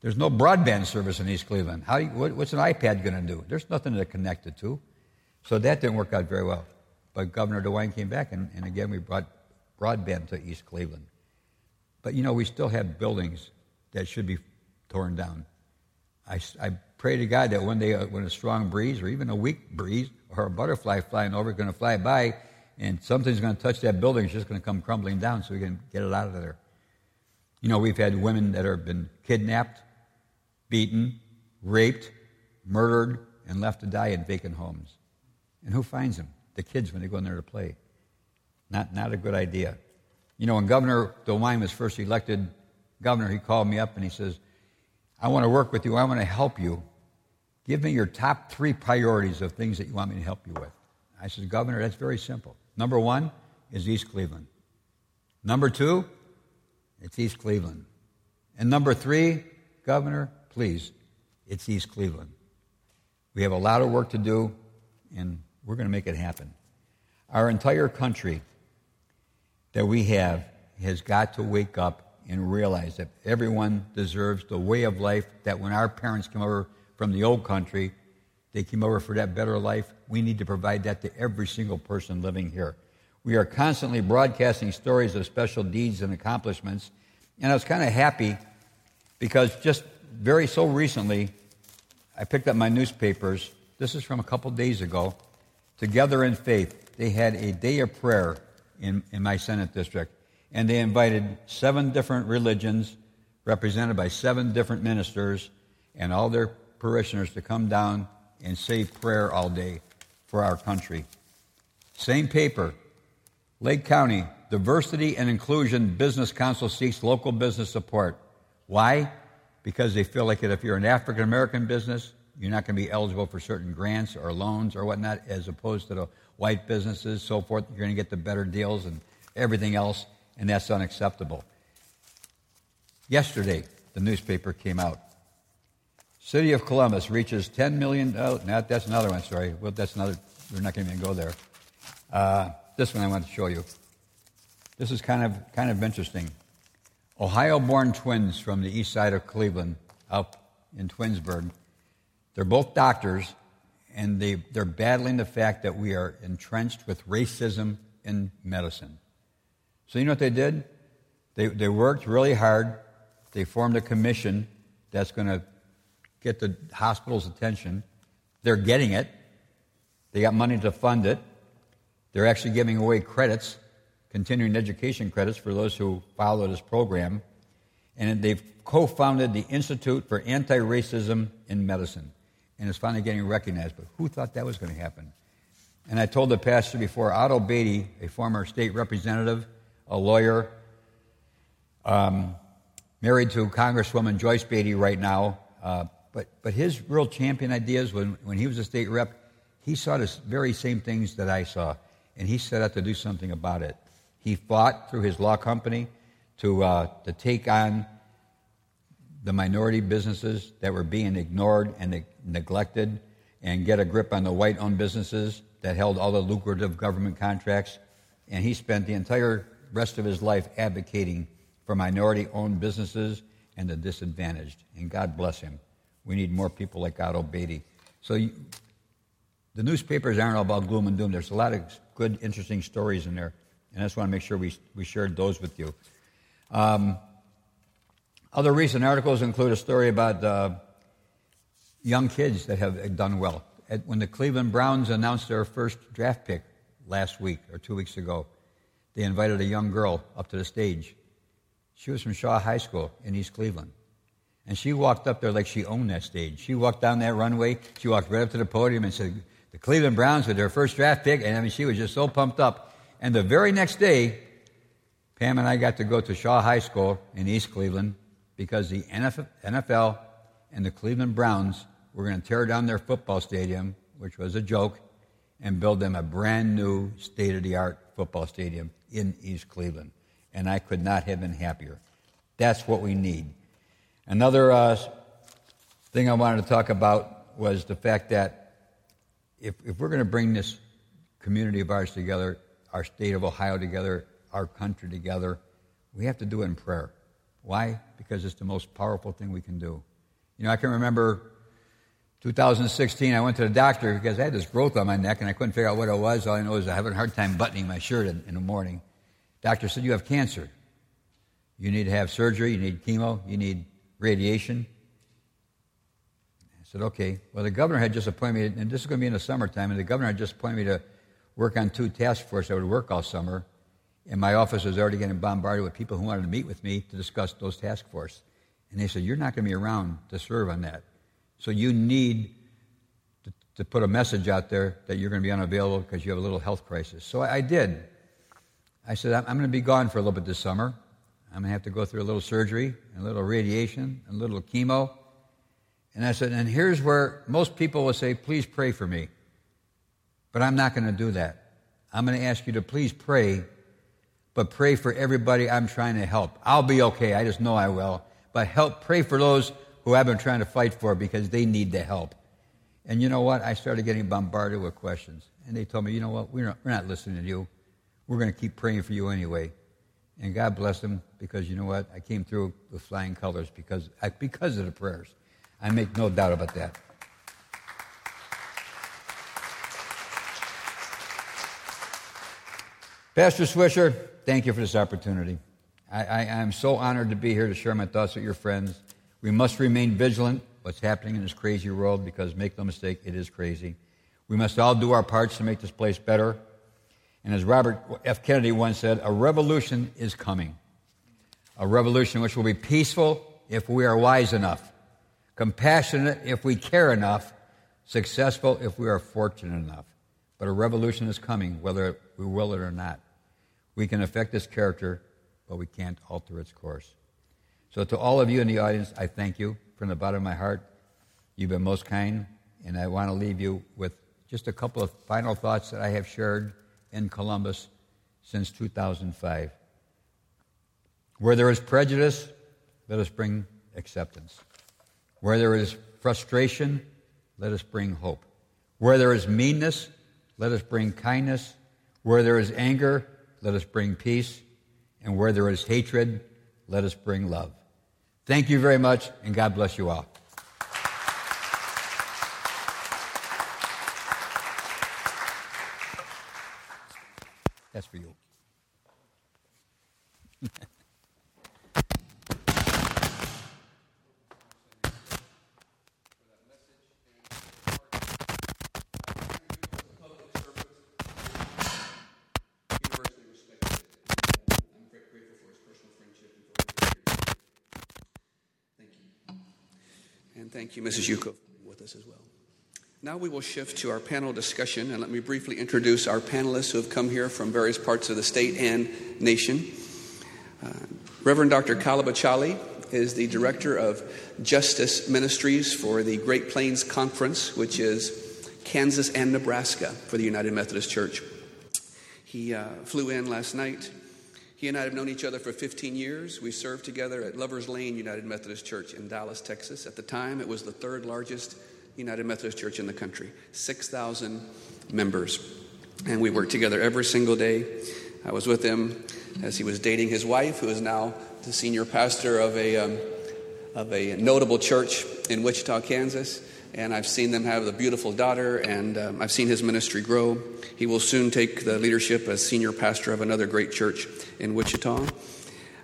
There's no broadband service in East Cleveland. How you, what, what's an iPad going to do? There's nothing to connect it to. So that didn't work out very well. But Governor DeWine came back, and, and again, we brought broadband to East Cleveland. But you know, we still have buildings that should be torn down. I, I pray to God that one day, uh, when a strong breeze or even a weak breeze or a butterfly flying over is going to fly by and something's going to touch that building, it's just going to come crumbling down so we can get it out of there. You know, we've had women that have been kidnapped, beaten, raped, murdered, and left to die in vacant homes. And who finds them? The kids when they go in there to play. Not, not a good idea. You know, when Governor DeWine was first elected governor, he called me up and he says, I want to work with you. I want to help you. Give me your top three priorities of things that you want me to help you with. I said, Governor, that's very simple. Number one is East Cleveland. Number two, it's East Cleveland. And number three, Governor, please, it's East Cleveland. We have a lot of work to do, and we're going to make it happen. Our entire country that we have has got to wake up and realize that everyone deserves the way of life that when our parents came over from the old country, they came over for that better life. We need to provide that to every single person living here. We are constantly broadcasting stories of special deeds and accomplishments. And I was kind of happy because just very so recently, I picked up my newspapers. This is from a couple days ago. Together in Faith, they had a day of prayer in, in my Senate district. And they invited seven different religions, represented by seven different ministers, and all their parishioners to come down and say prayer all day for our country. Same paper, Lake County Diversity and Inclusion Business Council seeks local business support. Why? Because they feel like if you're an African American business, you're not going to be eligible for certain grants or loans or whatnot, as opposed to the white businesses, so forth. You're going to get the better deals and everything else, and that's unacceptable. Yesterday, the newspaper came out. City of Columbus reaches 10 million. Oh, no, that's another one. Sorry. Well, that's another. We're not going to even go there. Uh, this one I want to show you. This is kind of kind of interesting. Ohio-born twins from the east side of Cleveland, up in Twinsburg. They're both doctors, and they, they're battling the fact that we are entrenched with racism in medicine. So, you know what they did? They, they worked really hard. They formed a commission that's going to get the hospital's attention. They're getting it. They got money to fund it. They're actually giving away credits, continuing education credits for those who follow this program. And they've co founded the Institute for Anti Racism in Medicine and it's finally getting recognized. But who thought that was going to happen? And I told the pastor before, Otto Beatty, a former state representative, a lawyer, um, married to Congresswoman Joyce Beatty right now, uh, but, but his real champion ideas when, when he was a state rep, he saw the very same things that I saw, and he set out to do something about it. He fought through his law company to, uh, to take on the minority businesses that were being ignored and neglected and get a grip on the white owned businesses that held all the lucrative government contracts. And he spent the entire rest of his life advocating for minority owned businesses and the disadvantaged. And God bless him. We need more people like Otto Beatty. So you, the newspapers aren't all about gloom and doom. There's a lot of good, interesting stories in there. And I just want to make sure we, we shared those with you. Um, other recent articles include a story about uh, young kids that have done well. When the Cleveland Browns announced their first draft pick last week or two weeks ago, they invited a young girl up to the stage. She was from Shaw High School in East Cleveland. And she walked up there like she owned that stage. She walked down that runway. She walked right up to the podium and said, The Cleveland Browns with their first draft pick. And I mean, she was just so pumped up. And the very next day, Pam and I got to go to Shaw High School in East Cleveland because the NFL and the Cleveland Browns were going to tear down their football stadium, which was a joke, and build them a brand new state of the art football stadium in East Cleveland. And I could not have been happier. That's what we need. Another uh, thing I wanted to talk about was the fact that if, if we're going to bring this community of ours together, our state of Ohio together, our country together, we have to do it in prayer. Why? Because it's the most powerful thing we can do. You know, I can remember 2016, I went to the doctor because I had this growth on my neck and I couldn't figure out what it was. All I know is I having a hard time buttoning my shirt in, in the morning. Doctor said, You have cancer. You need to have surgery, you need chemo, you need radiation. I said, Okay. Well, the governor had just appointed me, and this is going to be in the summertime, and the governor had just appointed me to work on two task forces that would work all summer. And my office was already getting bombarded with people who wanted to meet with me to discuss those task forces. And they said, You're not going to be around to serve on that. So you need to, to put a message out there that you're going to be unavailable because you have a little health crisis. So I, I did. I said, I'm, I'm going to be gone for a little bit this summer. I'm going to have to go through a little surgery, a little radiation, a little chemo. And I said, and here's where most people will say, please pray for me. But I'm not going to do that. I'm going to ask you to please pray but pray for everybody I'm trying to help. I'll be okay. I just know I will. But help, pray for those who I've been trying to fight for because they need the help. And you know what? I started getting bombarded with questions. And they told me, you know what? We're not, we're not listening to you. We're going to keep praying for you anyway. And God bless them because you know what? I came through with flying colors because, because of the prayers. I make no doubt about that. Pastor Swisher, thank you for this opportunity. I, I, am so honored to be here to share my thoughts with your friends. We must remain vigilant what's happening in this crazy world because, make no mistake, it is crazy. We must all do our parts to make this place better. And as Robert F. Kennedy once said, a revolution is coming. A revolution which will be peaceful if we are wise enough, compassionate if we care enough, successful if we are fortunate enough. But a revolution is coming, whether we will it or not. We can affect its character, but we can't alter its course. So, to all of you in the audience, I thank you from the bottom of my heart. You've been most kind, and I want to leave you with just a couple of final thoughts that I have shared in Columbus since 2005. Where there is prejudice, let us bring acceptance. Where there is frustration, let us bring hope. Where there is meanness, let us bring kindness. Where there is anger, let us bring peace. And where there is hatred, let us bring love. Thank you very much, and God bless you all. That's for you. Thank you, Mrs. Yukov, with us as well. Now we will shift to our panel discussion, and let me briefly introduce our panelists who have come here from various parts of the state and nation. Uh, Reverend Dr. Kalaba Chali is the director of Justice Ministries for the Great Plains Conference, which is Kansas and Nebraska for the United Methodist Church. He uh, flew in last night he and I have known each other for 15 years. We served together at Lovers Lane United Methodist Church in Dallas, Texas. At the time, it was the third largest United Methodist Church in the country, 6,000 members. And we worked together every single day. I was with him as he was dating his wife, who is now the senior pastor of a, um, of a notable church in Wichita, Kansas. And I've seen them have a beautiful daughter, and um, I've seen his ministry grow. He will soon take the leadership as senior pastor of another great church in Wichita.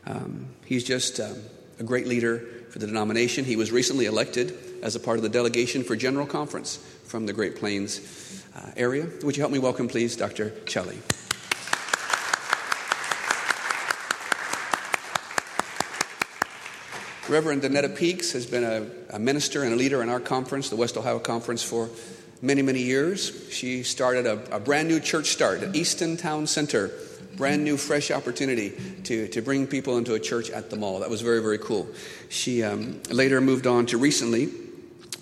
Um, he's just um, a great leader for the denomination. He was recently elected as a part of the delegation for General Conference from the Great Plains uh, area. Would you help me welcome, please, Dr. Chali? Reverend Donetta Peaks has been a, a, minister and a leader in our conference, the West Ohio Conference, for many, many years. She started a, a brand new church start at Easton Town Center, brand new, fresh opportunity to, to bring people into a church at the mall. That was very, very cool. She um, later moved on to recently,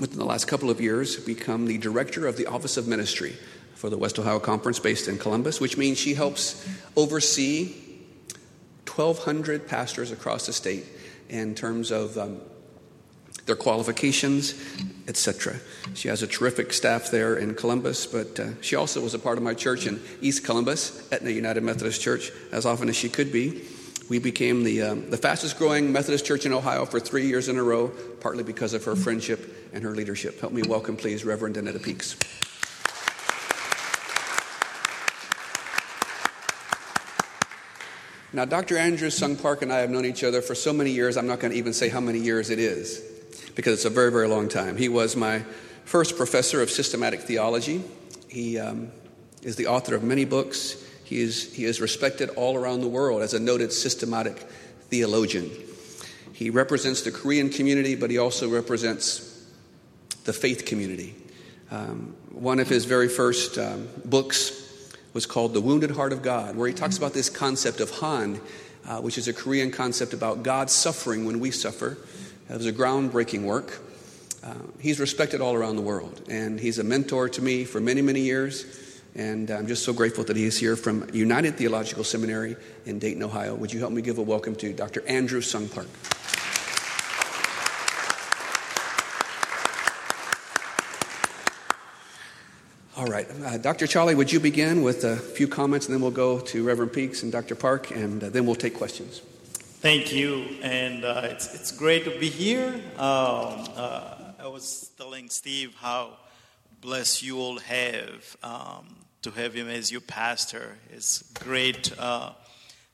within the last couple of years, become the director of the Office of Ministry for the West Ohio Conference based in Columbus, which means she helps oversee 1,200 pastors across the state in terms of um, their qualifications, etc. She has a terrific staff there in Columbus, but uh, she also was a part of my church in East Columbus, Etna United Methodist Church, as often as she could be. We became the, um, the fastest growing Methodist church in Ohio for three years in a row, partly because of her friendship and her leadership. Help me welcome, please, Reverend Donetta Peaks. Now, Dr. Andrew Sung Park and I have known each other for so many years, I'm not going to even say how many years it is, because it's a very, very long time. He was my first professor of systematic theology. He um, is the author of many books. He is, he is respected all around the world as a noted systematic theologian. He represents the Korean community, but he also represents the faith community. Um, one of his very first um, books was called The Wounded Heart of God, where he talks about this concept of Han, uh, which is a Korean concept about God suffering when we suffer. It was a groundbreaking work. Uh, he's respected all around the world, and he's a mentor to me for many, many years. And I'm just so grateful that he is here from United Theological Seminary in Dayton, Ohio. Would you help me give a welcome to Dr. Andrew Sung Park? All right. Uh, Dr. Chali, would you begin with a few comments and then we'll go to Reverend Peaks and Dr. Park and uh, then we'll take questions. Thank you. And uh, it's, it's great to be here. Um, uh, I was telling Steve how blessed you all have um, to have him as your pastor. He's a great uh,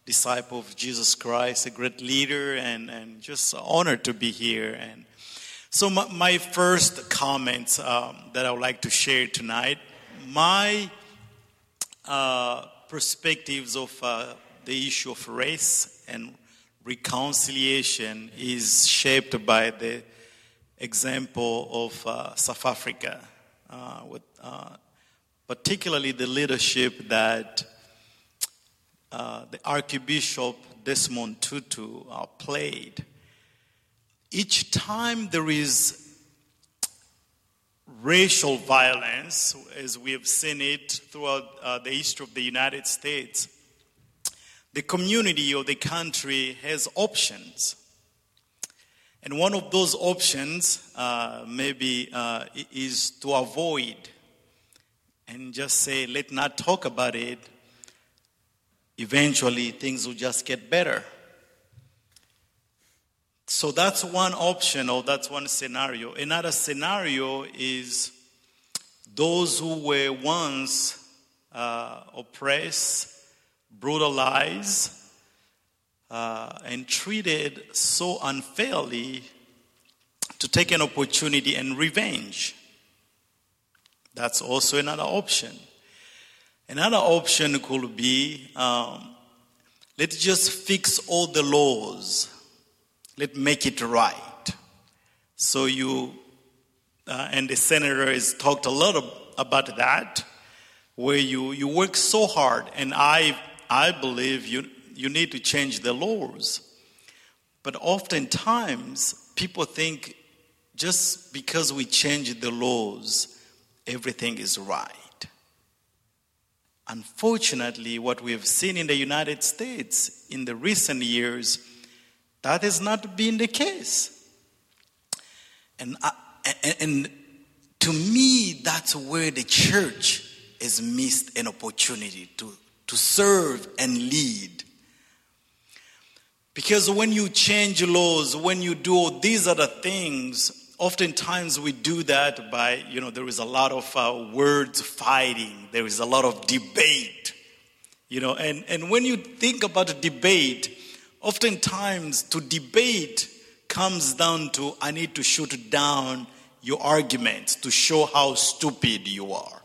disciple of Jesus Christ, a great leader, and, and just honored to be here. And so, my, my first comments um, that I would like to share tonight my uh, perspectives of uh, the issue of race and reconciliation is shaped by the example of uh, South Africa, uh, with, uh, particularly the leadership that uh, the Archbishop Desmond Tutu played. Each time there is racial violence, as we have seen it throughout uh, the history of the United States, the community or the country has options. And one of those options, uh, maybe, uh, is to avoid and just say, let's not talk about it. Eventually, things will just get better. So that's one option or that's one scenario. Another scenario is those who were once uh, oppressed, brutalized, uh, and treated so unfairly to take an opportunity and revenge. That's also another option. Another option could be um, let's just fix all the laws Let's make it right. So you, uh, and the senator has talked a lot of, about that, where you, you work so hard, and I, I believe you, you need to change the laws. But oftentimes, people think just because we change the laws, everything is right. Unfortunately, what we have seen in the United States in the recent years that has not been the case. And, I, and, and to me, that's where the church has missed an opportunity to, to serve and lead Because when you change laws, when you do all these other things, oftentimes we do that by, you know, there is a lot of uh, words fighting, there is a lot of debate, you know, and, and when you think about a debate, oftentimes to debate comes down to I need to shoot down your arguments to show how stupid you are.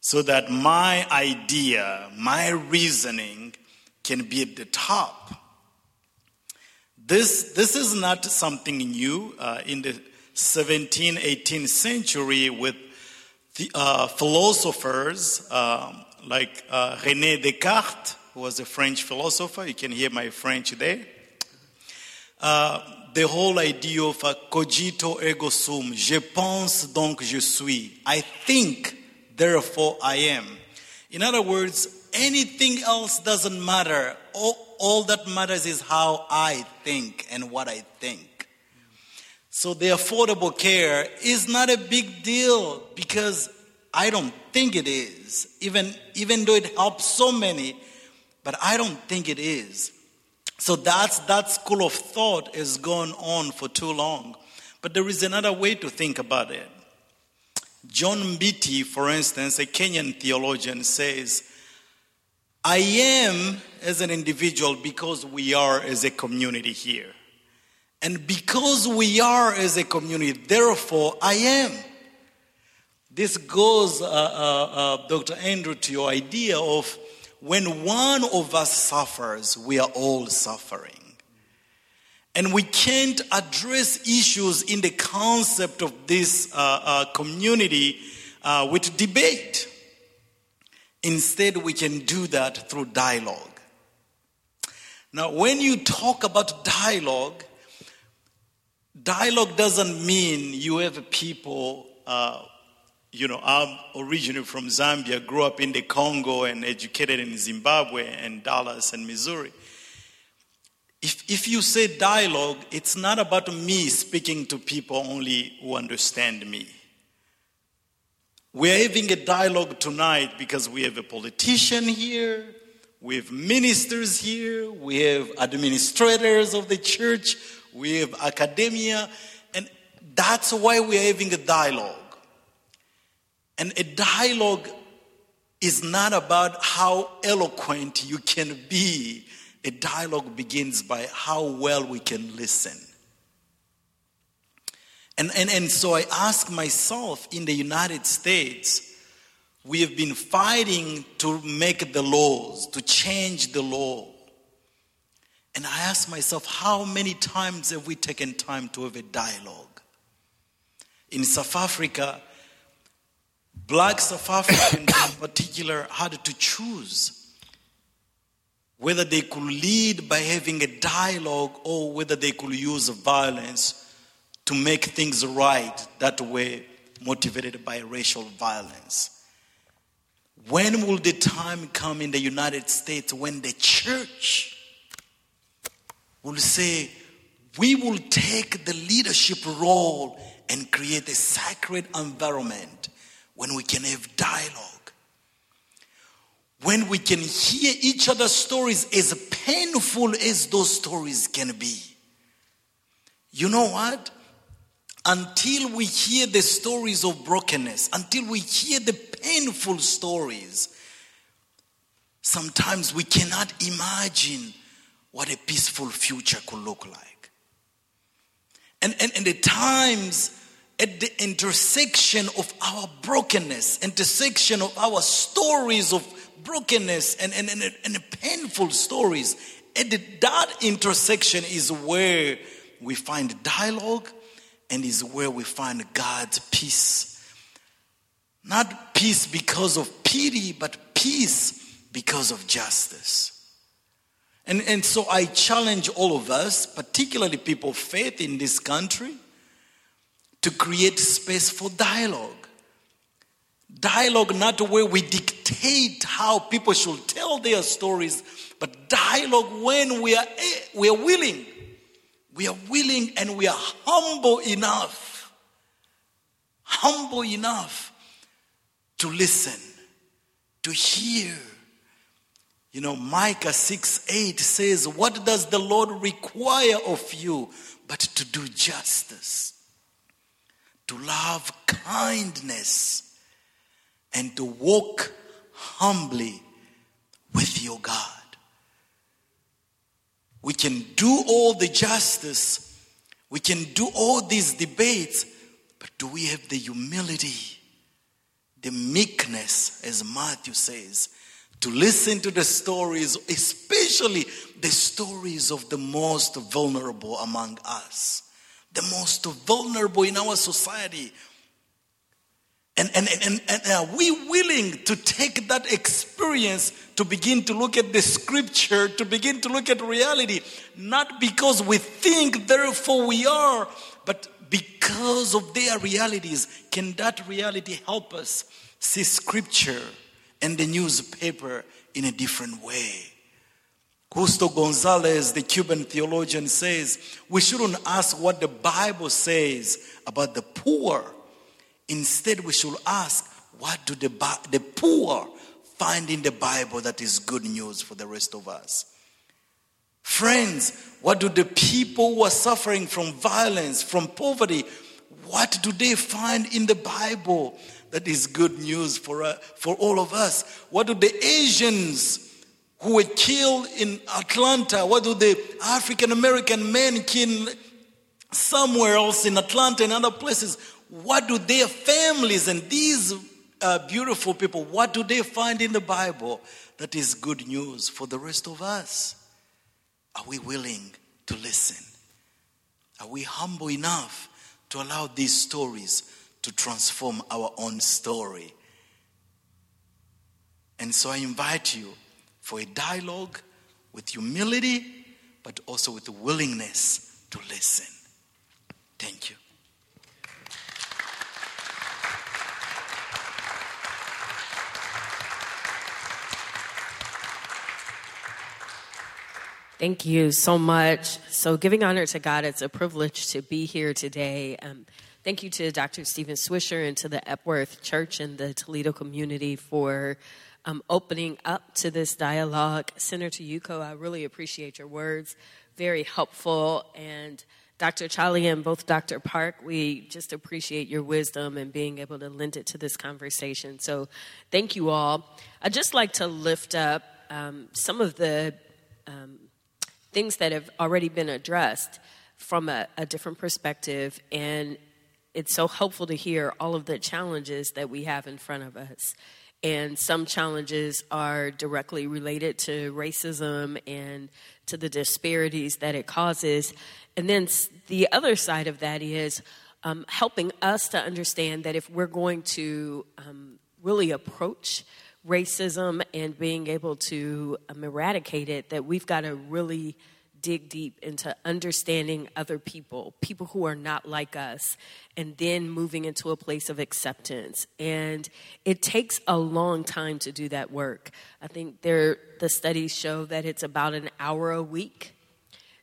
So that my idea, my reasoning can be at the top. This, this is not something new. Uh, in the 17th, 18th century, with the, uh, philosophers um, like uh, René Descartes, who was a French philosopher, you can hear my French there. Uh, the whole idea of a cogito ergo sum, je pense donc je suis. I think, therefore I am. In other words, anything else doesn't matter. All, all that matters is how I think and what I think. So the affordable care is not a big deal because I don't think it is, even, even though it helps so many, but I don't think it is. So that's, that school of thought has gone on for too long. But there is another way to think about it. John Mbiti, for instance, a Kenyan theologian, says, I am as an individual because we are as a community here. And because we are as a community, therefore I am. This goes, uh, uh, uh, Dr. Andrew, to your idea of when one of us suffers, we are all suffering. And we can't address issues in the concept of this uh, uh, community uh, with debate. Instead, we can do that through dialogue. Now, when you talk about dialogue, dialogue doesn't mean you have people, uh, you know, I'm originally from Zambia, grew up in the Congo, and educated in Zimbabwe and Dallas and Missouri. If, if you say dialogue, it's not about me speaking to people only who understand me. We're having a dialogue tonight because we have a politician here, we have ministers here, we have administrators of the church, we have academia, and that's why we're having a dialogue. And a dialogue is not about how eloquent you can be. A dialogue begins by how well we can listen. And, and, and so I ask myself in the United States, we have been fighting to make the laws, to change the law. And I ask myself, how many times have we taken time to have a dialogue? In South Africa, black South Africans in particular had to choose whether they could lead by having a dialogue or whether they could use violence to make things right that were motivated by racial violence. When will the time come in the United States when the church will say, we will take the leadership role and create a sacred environment when we can have dialogue? When we can hear each other's stories, as painful as those stories can be. You know what? until we hear the stories of brokenness, until we hear the painful stories, sometimes we cannot imagine what a peaceful future could look like. And, and, and at times, at the intersection of our brokenness, intersection of our stories of brokenness and, and, and, and painful stories, at that intersection is where we find dialogue and is where we find God's peace. Not peace because of pity, but peace because of justice. And, and so I challenge all of us, particularly people of faith in this country, to create space for dialogue. Dialogue, not where we dictate how people should tell their stories, but dialogue when we are, eh, we are willing. We are willing and we are humble enough, humble enough to listen, to hear, You know, Micah 6 8 says, What does the Lord require of you but to do justice, to love kindness, and to walk humbly with your God? We can do all the justice, we can do all these debates, but do we have the humility, the meekness, as Matthew says? to listen to the stories, especially the stories of the most vulnerable among us, the most vulnerable in our society. And, and, and, and are uh, we willing to take that experience to begin to look at the scripture, to begin to look at reality, not because we think, therefore we are, but because of their realities? Can that reality help us see scripture? and the newspaper in a different way. Justo Gonzalez, the Cuban theologian, says we shouldn't ask what the Bible says about the poor. Instead, we should ask what do the, the poor find in the Bible that is good news for the rest of us. Friends, what do the people who are suffering from violence, from poverty, what do they find in the Bible that is good news for, uh, for all of us. What do the Asians who were killed in Atlanta, what do the African American men kill somewhere else in Atlanta and other places, what do their families and these uh, beautiful people, what do they find in the Bible that is good news for the rest of us? Are we willing to listen? Are we humble enough to allow these stories to transform our own story. And so I invite you for a dialogue with humility, but also with willingness to listen. Thank you. Thank you so much. So, giving honor to God, it's a privilege to be here today. Um, Thank you to Dr. Stephen Swisher and to the Epworth Church and the Toledo community for um, opening up to this dialogue. Senator Yuko, I really appreciate your words. Very helpful. And Dr. Chali and both Dr. Park, we just appreciate your wisdom and being able to lend it to this conversation. So thank you all. I'd just like to lift up um, some of the um, things that have already been addressed from a, a different perspective and it's so helpful to hear all of the challenges that we have in front of us. And some challenges are directly related to racism and to the disparities that it causes. And then the other side of that is um, helping us to understand that if we're going to um, really approach racism and being able to um, eradicate it, that we've got to really dig deep into understanding other people, people who are not like us, and then moving into a place of acceptance. And it takes a long time to do that work. I think there, the studies show that it's about an hour a week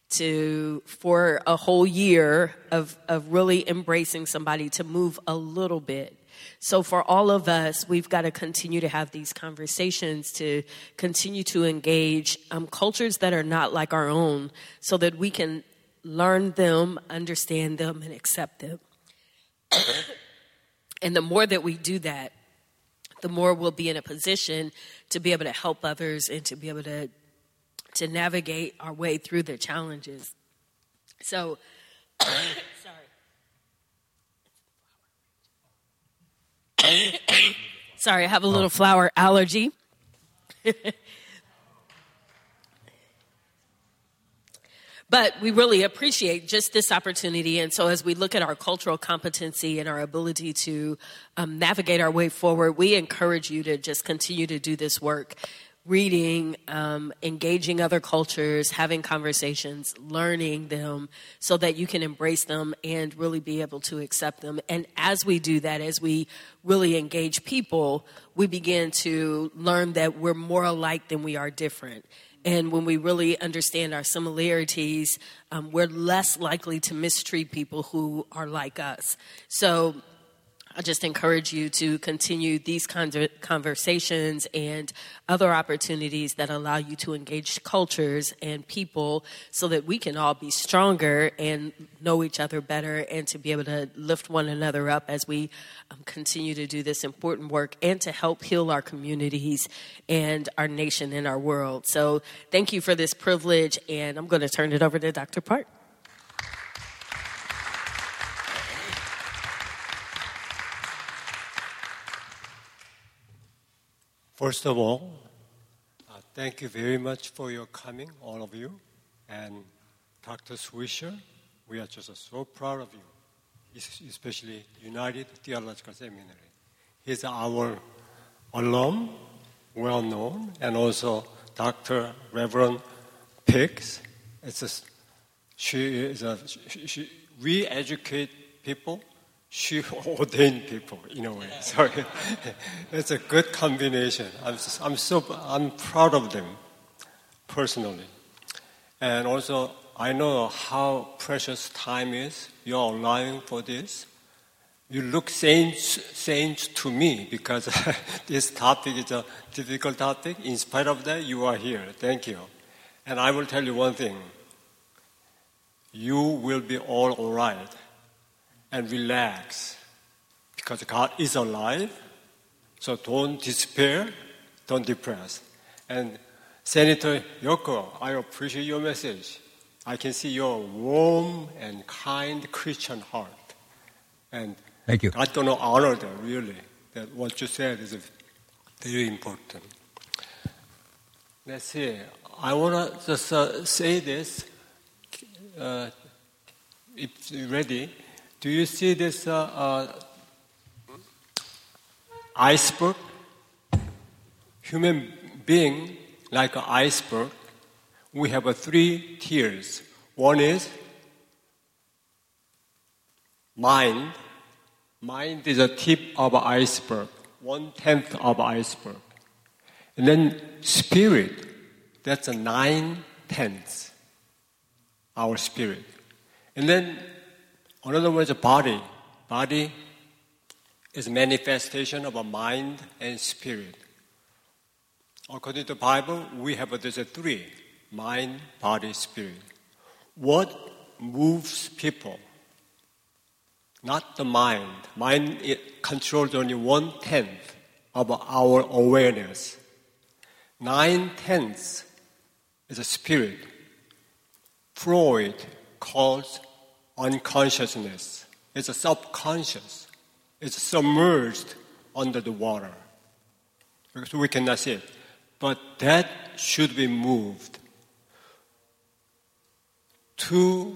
to for a whole year of, of really embracing somebody to move a little bit so, for all of us, we've got to continue to have these conversations, to continue to engage um, cultures that are not like our own, so that we can learn them, understand them, and accept them. and the more that we do that, the more we'll be in a position to be able to help others and to be able to to navigate our way through the challenges. So, Sorry, I have a little oh. flower allergy. but we really appreciate just this opportunity. And so, as we look at our cultural competency and our ability to um, navigate our way forward, we encourage you to just continue to do this work reading, um, engaging other cultures, having conversations, learning them so that you can embrace them and really be able to accept them. And as we do that, as we really engage people, we begin to learn that we're more alike than we are different. And when we really understand our similarities, um, we're less likely to mistreat people who are like us. So, I just encourage you to continue these kinds of conversations and other opportunities that allow you to engage cultures and people so that we can all be stronger and know each other better and to be able to lift one another up as we um, continue to do this important work and to help heal our communities and our nation and our world. So thank you for this privilege, and I'm going to turn it over to Dr. Park. First of all, uh, thank you very much for your coming, all of you. And Dr. Swisher, we are just so proud of you, especially United Theological Seminary. He's our alum, well known, and also Dr. Reverend Peaks. It's a, she is a, she, she, we educate people she ordained people in a way. So it's a good combination. I'm, I'm so I'm proud of them personally, and also I know how precious time is. You're allowing for this. You look saints, saints to me because this topic is a difficult topic. In spite of that, you are here. Thank you. And I will tell you one thing. You will be all alright and relax because God is alive. So don't despair, don't depress. And Senator Yuko, I appreciate your message. I can see your warm and kind Christian heart. And Thank you. God's going to honor that, really. That what you said is very important. Let's see. I want to just uh, say this. Uh, if you're ready, do you see this uh, uh, iceberg? Human being, like an iceberg, we have uh, three tiers. One is mind. Mind is a tip of an iceberg, one tenth of an iceberg. And then spirit, that's a nine tenths, our spirit. And then Another word is body. Body is a manifestation of a mind and spirit. According to the Bible, we have these three mind, body, spirit. What moves people? Not the mind. Mind it controls only one tenth of our awareness. Nine tenths is a spirit. Freud calls unconsciousness. It's subconscious. It's submerged under the water. Because we cannot see it. But that should be moved. To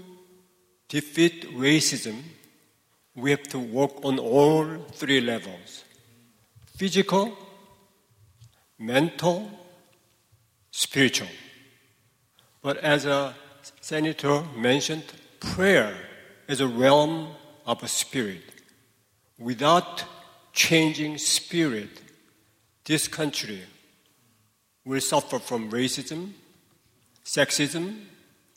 defeat racism, we have to work on all three levels physical, mental, spiritual. But as a senator mentioned, prayer is a realm of a spirit. Without changing spirit, this country will suffer from racism, sexism,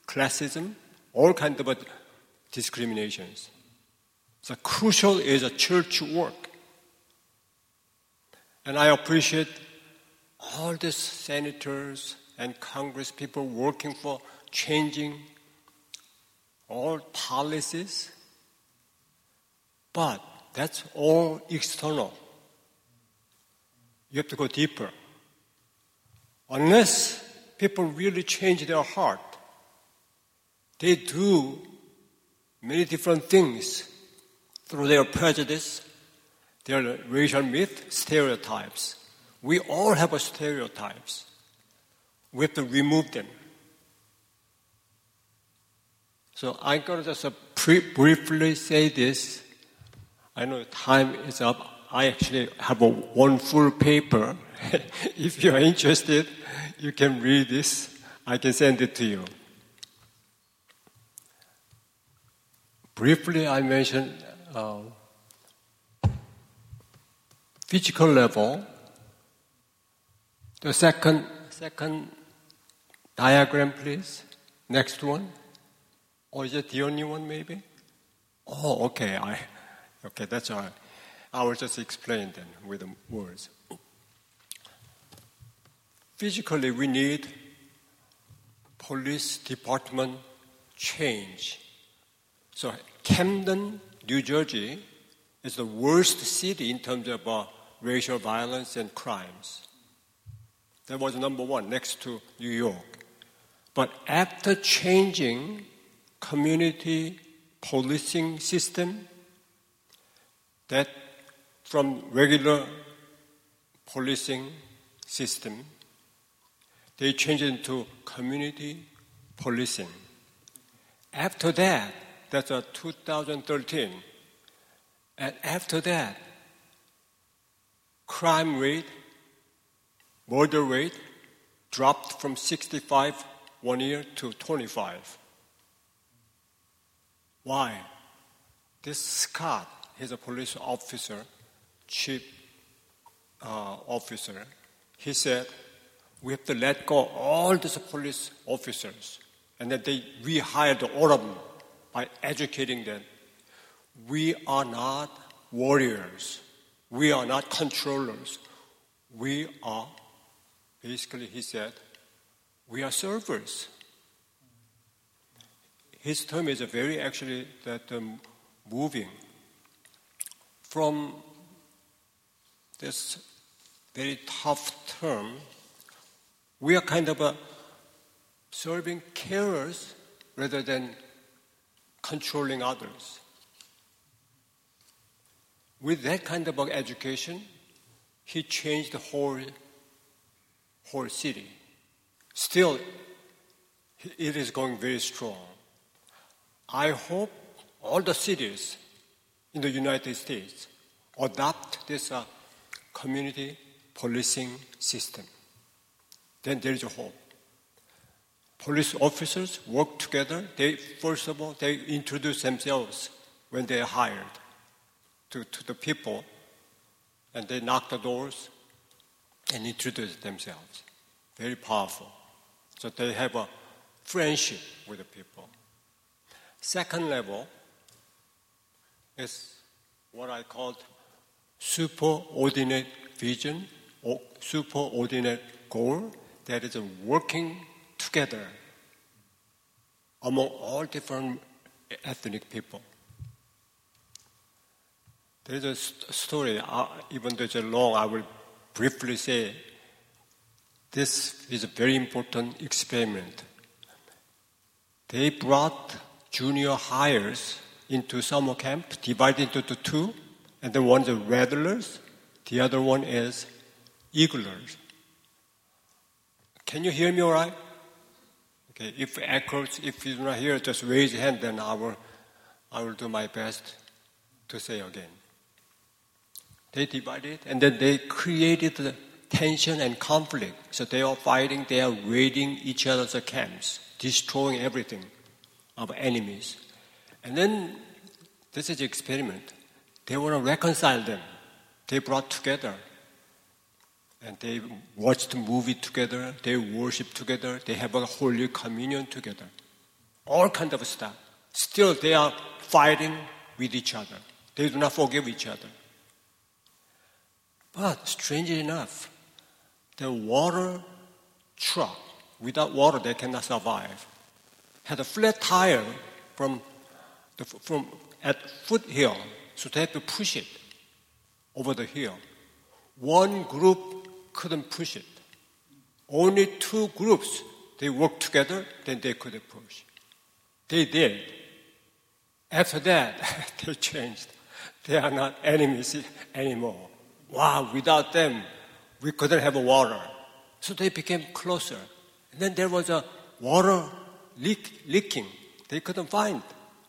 classism, all kinds of discriminations. So crucial is a church work. And I appreciate all the senators and Congress people working for changing all policies, but that's all external. You have to go deeper. Unless people really change their heart, they do many different things through their prejudice, their racial myth, stereotypes. We all have stereotypes. We have to remove them. So I'm going to just uh, briefly say this. I know time is up. I actually have a one full paper. if you are interested, you can read this. I can send it to you. Briefly, I mentioned uh, physical level. The second, second diagram, please. Next one. Or is it the only one, maybe? Oh, okay. I, okay, that's all. I will just explain them with the words. Physically, we need police department change. So, Camden, New Jersey, is the worst city in terms of uh, racial violence and crimes. That was number one, next to New York. But after changing community policing system, that from regular policing system, they changed into community policing. After that, that's a 2013, and after that, crime rate, murder rate dropped from 65 one year to 25. Why? This Scott, he's a police officer, chief uh, officer. He said, we have to let go all these police officers. And then they rehired all of them by educating them. We are not warriors. We are not controllers. We are, basically, he said, we are servers. His term is very actually that um, moving from this very tough term. We are kind of a serving carers rather than controlling others. With that kind of education, he changed the whole, whole city. Still, it is going very strong. I hope all the cities in the United States adopt this uh, community policing system. Then there is a hope. Police officers work together. They, first of all, they introduce themselves when they are hired to, to the people, and they knock the doors and introduce themselves. Very powerful. So they have a friendship with the people. Second level is what I called superordinate vision or superordinate goal that is working together among all different ethnic people. There is a story, uh, even though it's long, I will briefly say this is a very important experiment. They brought junior hires into summer camp, divided into two, and then one is rattlers, the other one is eaglers. Can you hear me all right? Okay, if echoes, if you're not here, just raise your hand, then I will, I will do my best to say again. They divided, and then they created the tension and conflict. So they are fighting, they are raiding each other's camps, destroying everything of enemies. And then this is experiment. They want to reconcile them. They brought together. And they watched the movie together, they worship together, they have a holy communion together. All kind of stuff. Still they are fighting with each other. They do not forgive each other. But strangely enough, the water truck, without water, they cannot survive, had a flat tire from, the, from at foothill, so they had to push it over the hill. One group couldn't push it. Only two groups, they worked together, then they could push. They did. After that, they changed. They are not enemies anymore. Wow, without them, we couldn't have water. So they became closer. And then there was a water leak, leaking. They couldn't find.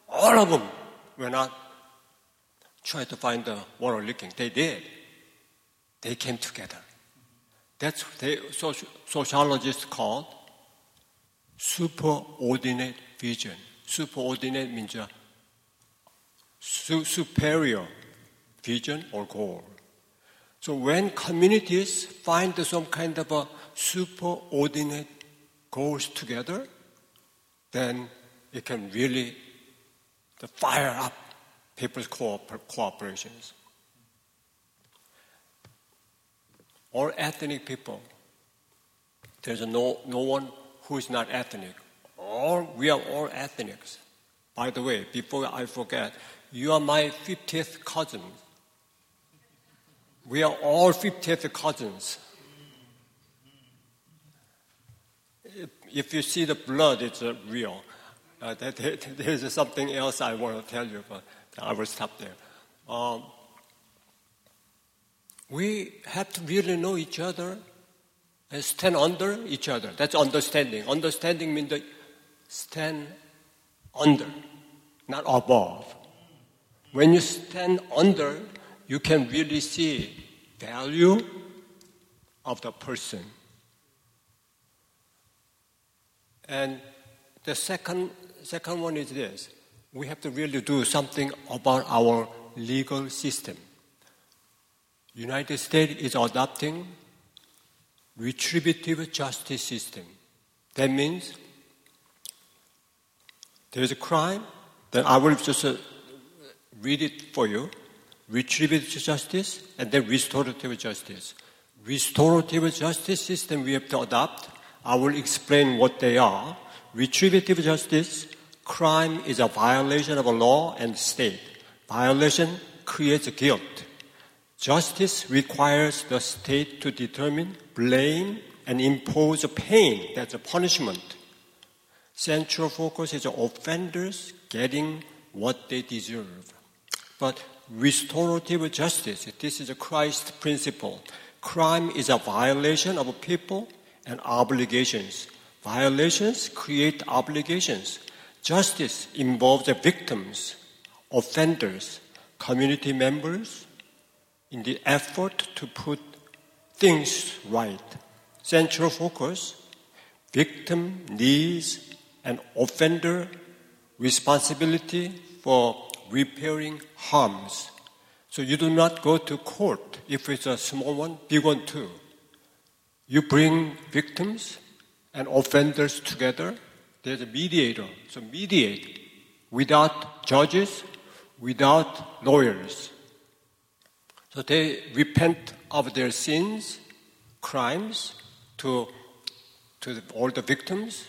All of them were not trying to find the water leaking. They did. They came together. That's what they, sociologists call superordinate vision. Superordinate means a su- superior vision or goal. So when communities find some kind of a superordinate goals together, then it can really fire up people's cooperations. All ethnic people, there's no, no one who is not ethnic. All, we are all ethnics. By the way, before I forget, you are my 50th cousin. We are all 50th cousins. If you see the blood, it's uh, real. Uh, there's something else I want to tell you, but I will stop there. Um, we have to really know each other and stand under each other. That's understanding. Understanding means that stand under, not above. When you stand under, you can really see value of the person. And the second, second one is this. We have to really do something about our legal system. United States is adopting retributive justice system. That means there's a crime, then I will just uh, read it for you. Retributive justice and then restorative justice. Restorative justice system we have to adopt. I will explain what they are. Retributive justice, crime is a violation of a law and state. Violation creates guilt. Justice requires the state to determine, blame, and impose a pain. That's a punishment. Central focus is offenders getting what they deserve. But restorative justice, this is a Christ principle. Crime is a violation of a people and obligations. Violations create obligations. Justice involves the victims, offenders, community members in the effort to put things right. Central focus, victim needs and offender responsibility for repairing harms. So you do not go to court if it's a small one, big one too. You bring victims and offenders together. There's a mediator. So mediate without judges, without lawyers. So they repent of their sins, crimes to, to the, all the victims,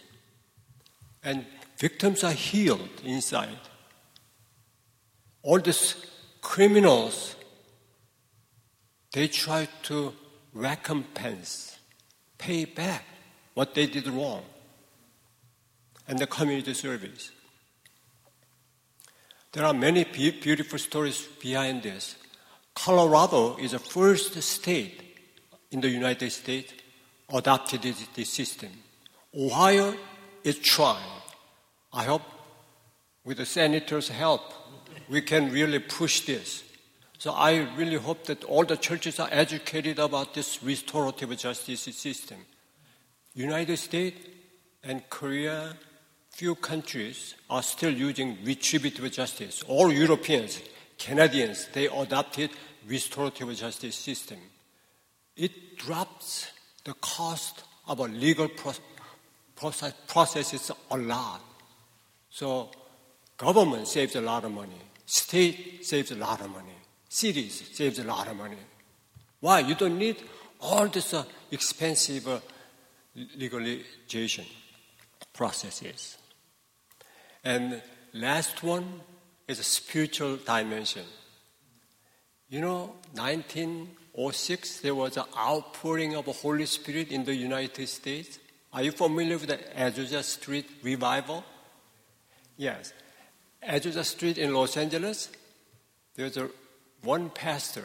and victims are healed inside. All these criminals, they try to recompense, pay back what they did wrong, and the community service. There are many beautiful stories behind this. Colorado is the first state in the United States adopted this system. Ohio is trying. I hope with the senator's help, we can really push this. So I really hope that all the churches are educated about this restorative justice system. United States and Korea, few countries are still using retributive justice. All Europeans, Canadians, they adopted restorative justice system. It drops the cost of a legal process, processes a lot. So government saves a lot of money. State saves a lot of money. Cities saves a lot of money. Why? You don't need all this uh, expensive uh, legalization processes. And last one is a spiritual dimension. You know, 1906, there was an outpouring of the Holy Spirit in the United States. Are you familiar with the Azusa Street revival? Yes. Azusa Street in Los Angeles, there's a, one pastor.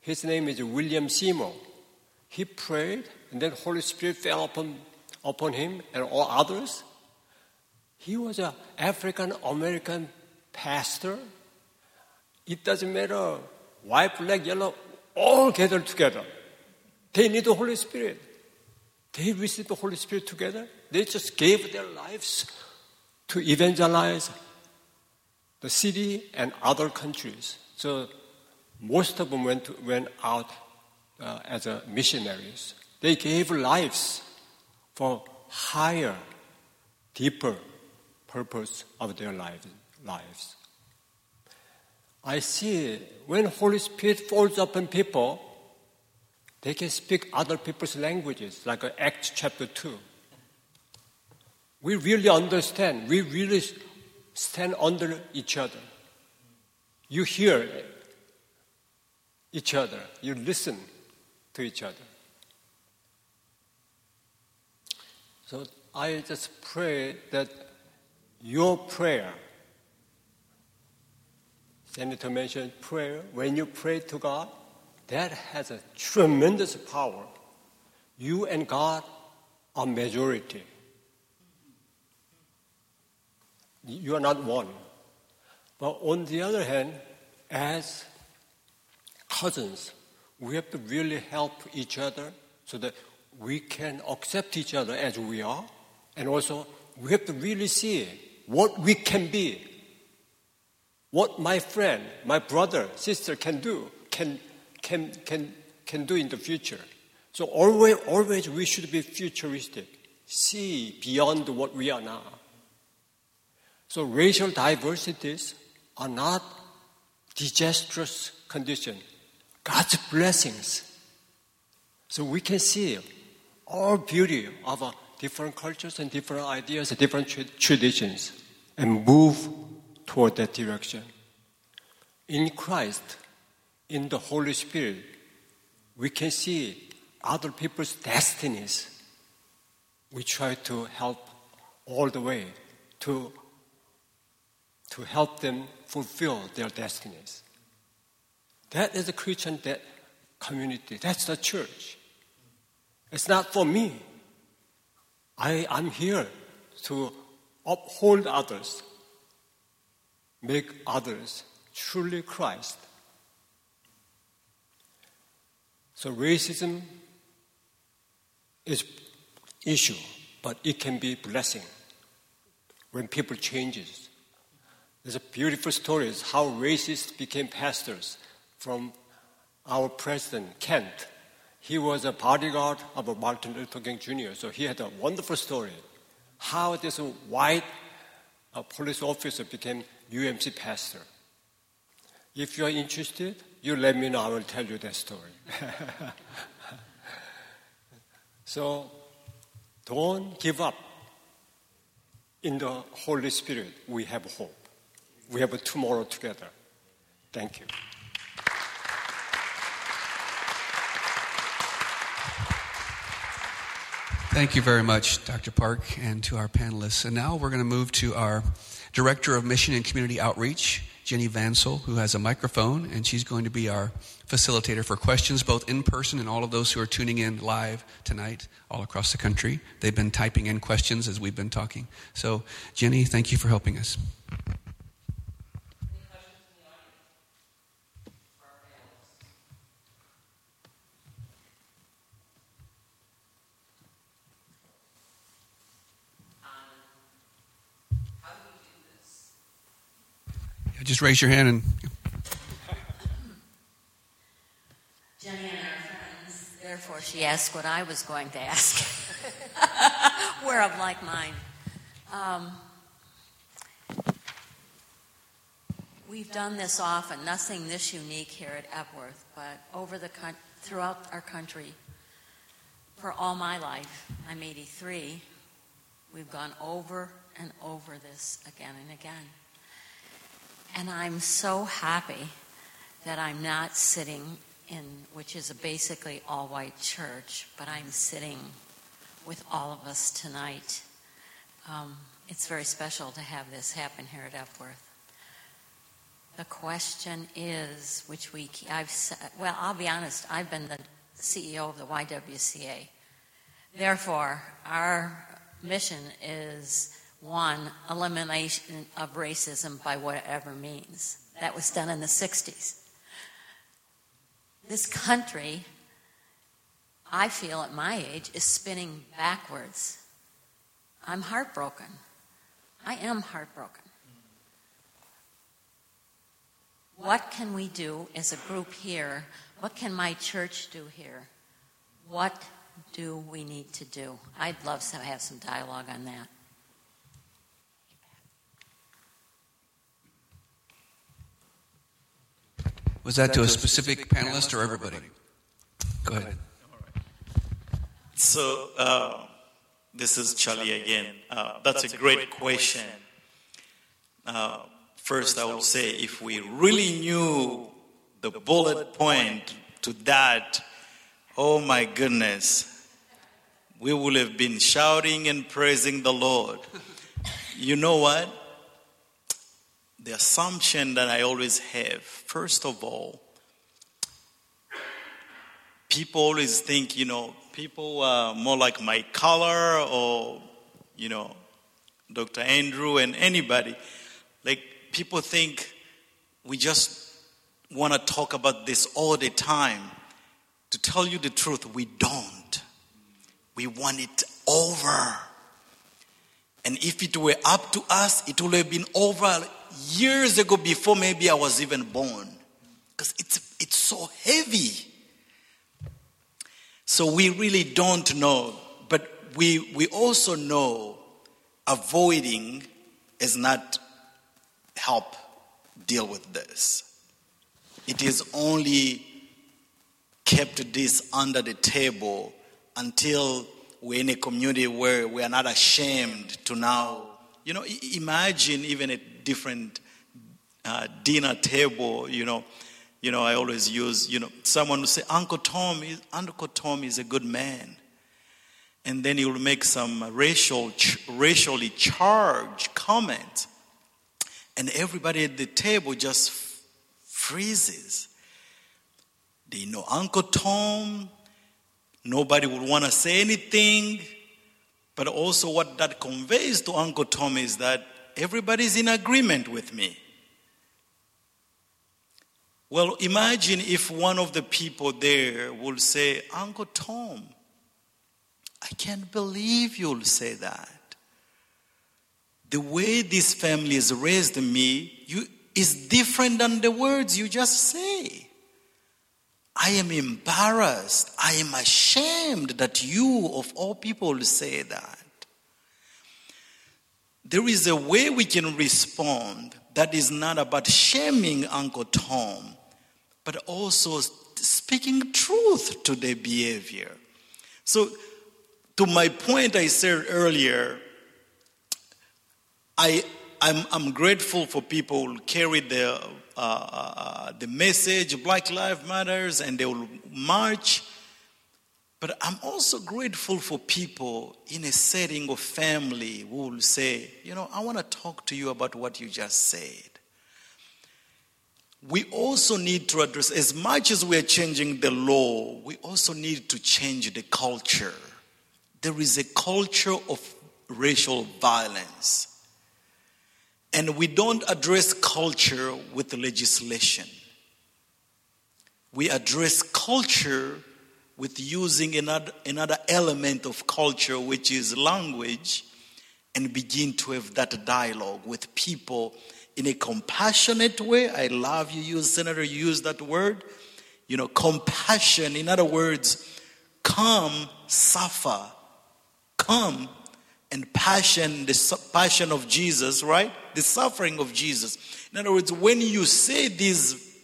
His name is William Seymour. He prayed, and then Holy Spirit fell upon, upon him and all others. He was an African American pastor. It doesn't matter white, black, yellow, all gathered together. They need the Holy Spirit. They received the Holy Spirit together. They just gave their lives to evangelize the city and other countries. So most of them went, went out uh, as missionaries. They gave lives for higher, deeper purpose of their lives. lives. I see when Holy Spirit falls upon people, They can speak other people's languages, like uh, Acts chapter 2. We really understand. We really stand under each other. You hear each other. You listen to each other. So I just pray that your prayer, Senator mentioned prayer, when you pray to God, that has a tremendous power. You and God are majority. You are not one. But on the other hand, as cousins, we have to really help each other so that we can accept each other as we are. And also, we have to really see what we can be. What my friend, my brother, sister can do, can, can, can, can do in the future. So always, always we should be futuristic. See beyond what we are now. So racial diversities are not disastrous condition. God's blessings. So we can see all beauty of uh, different cultures and different ideas and different tra- traditions and move toward that direction. In Christ, in the Holy Spirit, we can see other people's destinies. We try to help all the way to, to help them fulfill their destinies. That is the Christian that community. That's the church. It's not for me. I, I'm here to uphold others, make others truly Christ. So racism is issue, but it can be blessing when people changes. There's a beautiful story is how racists became pastors from our president, Kent. He was a bodyguard of Martin Luther King Jr., so he had a wonderful story. How this white uh, police officer became UMC pastor. If you are interested, you let me know, I will tell you that story. so don't give up. In the Holy Spirit, we have hope. We have a tomorrow together. Thank you. Thank you very much, Dr. Park, and to our panelists. And now we're going to move to our Director of Mission and Community Outreach, Jenny Vansel, who has a microphone, and she's going to be our facilitator for questions, both in person and all of those who are tuning in live tonight all across the country. They've been typing in questions as we've been talking. So, Jenny, thank you for helping us. Just raise your hand and. Jenny and our friends, therefore she asked what I was going to ask. We're of like mind. Um, we've done this often, nothing this unique here at Epworth, but over the throughout our country, for all my life, I'm 83, we've gone over and over this again and again. And I'm so happy that I'm not sitting in, which is a basically all white church, but I'm sitting with all of us tonight. Um, it's very special to have this happen here at Epworth. The question is, which we, I've said, well, I'll be honest, I've been the CEO of the YWCA. Therefore, our mission is one, elimination of racism by whatever means. That was done in the 60s. This country, I feel at my age, is spinning backwards. I'm heartbroken. I am heartbroken. What can we do as a group here? What can my church do here? What do we need to do? I'd love to have some dialogue on that. Was that to a specific panelist or everybody? Go ahead. So, uh, this is Chali again. Uh, that's, a great question. Uh, first, I will say if we really knew the bullet point to that, oh my goodness, we would have been shouting and praising the Lord. You know what? The assumption that I always have, first of all, people always think, you know, people are more like my color or, you know, Dr. Andrew and anybody. Like, people think we just want to talk about this all the time. To tell you the truth, we don't. We want it over. And if it were up to us, it would have been over years ago before maybe I was even born. Because it's, it's so heavy. So we really don't know, but we, we also know avoiding is not help deal with this. It is only kept this under the table until we're in a community where we are not ashamed to now, you know, imagine even a different uh, dinner table, you know, you know, I always use, you know, someone will say, Uncle Tom, is, Uncle Tom is a good man. And then he will make some racial, racially charged comment. And everybody at the table just freezes. They know Uncle Tom. Nobody would want to say anything. But also, what that conveys to Uncle Tom is that everybody's in agreement with me. Well, imagine if one of the people there would say, Uncle Tom, I can't believe you'll say that. The way this family has raised me you, is different than the words you just say. I am embarrassed. I am ashamed that you, of all people, say that. There is a way we can respond that is not about shaming Uncle Tom, but also speaking truth to their behavior. So, to my point I said earlier, I, I'm, I'm grateful for people who carry the, uh, uh, the message, Black Lives Matters, and they will march. But I'm also grateful for people in a setting of family who will say, you know, I want to talk to you about what you just said we also need to address, as much as we are changing the law, we also need to change the culture. There is a culture of racial violence. And we don't address culture with legislation. We address culture with using another, another element of culture, which is language, and begin to have that dialogue with people in a compassionate way. I love you use, Senator, you use that word. You know, compassion. In other words, come, suffer. Come and passion, the passion of Jesus, right? The suffering of Jesus. In other words, when you say these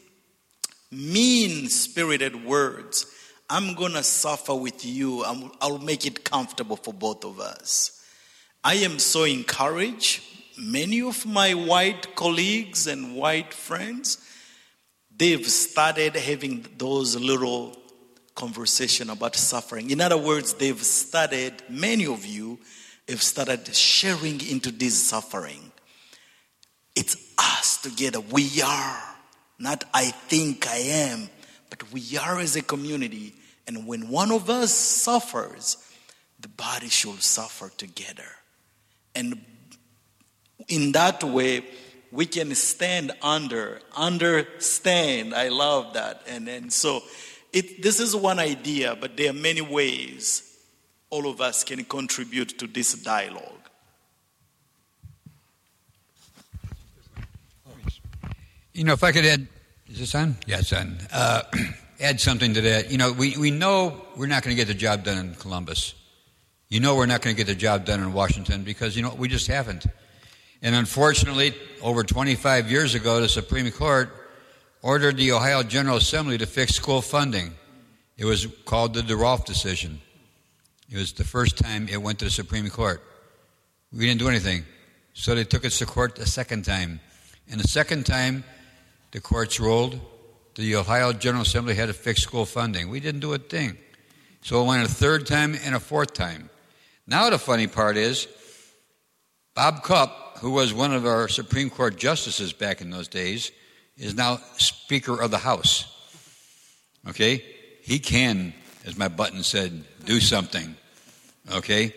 mean spirited words, I'm going to suffer with you. I'll make it comfortable for both of us. I am so encouraged many of my white colleagues and white friends, they've started having those little conversation about suffering. In other words, they've started, many of you have started sharing into this suffering. It's us together. We are. Not I think I am, but we are as a community. And when one of us suffers, the body should suffer together. And in that way, we can stand under, understand. I love that. And, and so it, this is one idea, but there are many ways all of us can contribute to this dialogue. You know, if I could add, is this on? Yeah, on. Uh, add something to that. You know, we, we know we're not going to get the job done in Columbus. You know, we're not going to get the job done in Washington because, you know, we just haven't. And unfortunately, over 25 years ago, the Supreme Court ordered the Ohio General Assembly to fix school funding. It was called the DeRolph decision. It was the first time it went to the Supreme Court. We didn't do anything. So they took it to court a second time. And the second time, the courts ruled the Ohio General Assembly had to fix school funding. We didn't do a thing. So it went a third time and a fourth time. Now the funny part is, Bob Cupp, who was one of our Supreme Court justices back in those days, is now Speaker of the House. Okay? He can, as my button said, do something. Okay?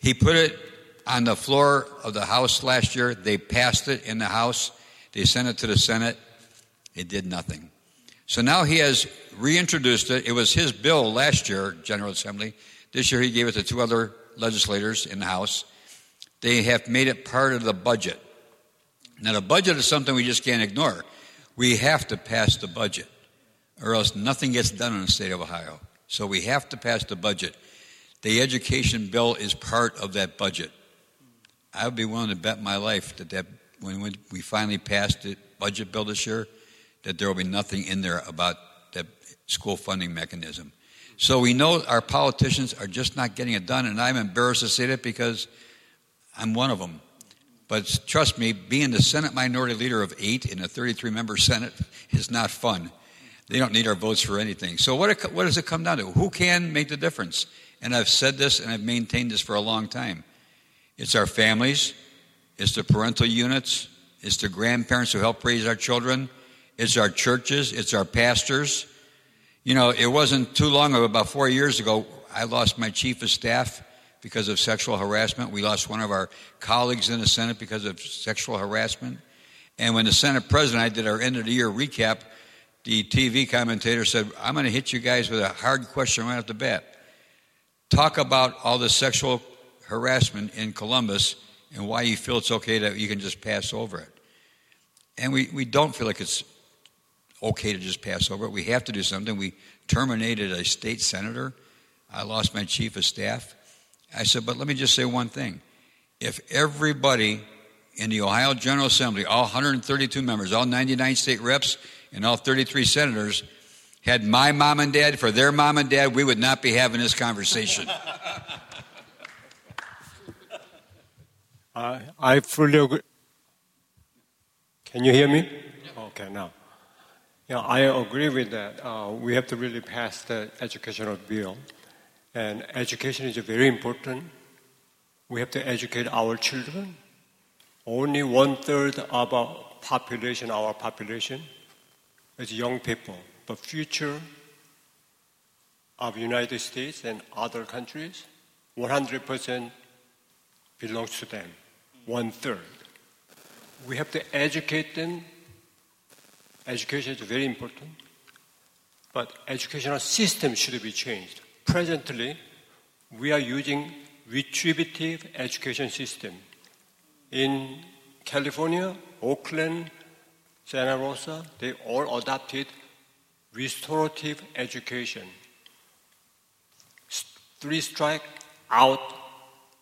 He put it on the floor of the House last year. They passed it in the House. They sent it to the Senate. It did nothing. So now he has reintroduced it. It was his bill last year, General Assembly. This year he gave it to two other legislators in the House. They have made it part of the budget. Now, the budget is something we just can't ignore. We have to pass the budget, or else nothing gets done in the state of Ohio. So we have to pass the budget. The education bill is part of that budget. I would be willing to bet my life that, that when we finally passed the budget bill this year, that there will be nothing in there about that school funding mechanism. So we know our politicians are just not getting it done, and I'm embarrassed to say that because I'm one of them. But trust me, being the Senate minority leader of eight in a 33 member Senate is not fun. They don't need our votes for anything. So, what, what does it come down to? Who can make the difference? And I've said this and I've maintained this for a long time. It's our families, it's the parental units, it's the grandparents who help raise our children, it's our churches, it's our pastors. You know, it wasn't too long ago, about four years ago, I lost my chief of staff because of sexual harassment. We lost one of our colleagues in the Senate because of sexual harassment. And when the Senate president I did our end of the year recap, the TV commentator said, I'm going to hit you guys with a hard question right off the bat. Talk about all the sexual harassment in Columbus and why you feel it's okay that you can just pass over it. And we, we don't feel like it's okay to just pass over it. We have to do something. We terminated a state senator. I lost my chief of staff. I said, but let me just say one thing. If everybody in the Ohio General Assembly, all 132 members, all 99 state reps, and all 33 senators had my mom and dad for their mom and dad, we would not be having this conversation. Uh, I fully agree. Can you hear me? Okay, now. Yeah, I agree with that. Uh, we have to really pass the educational bill. And education is very important. We have to educate our children. Only one third of our population, our population, is young people. The future of United States and other countries, 100% belongs to them. One third. We have to educate them. Education is very important. But educational system should be changed. Presently, we are using retributive education system. In California, Oakland, Santa Rosa, they all adopted restorative education. Three strike out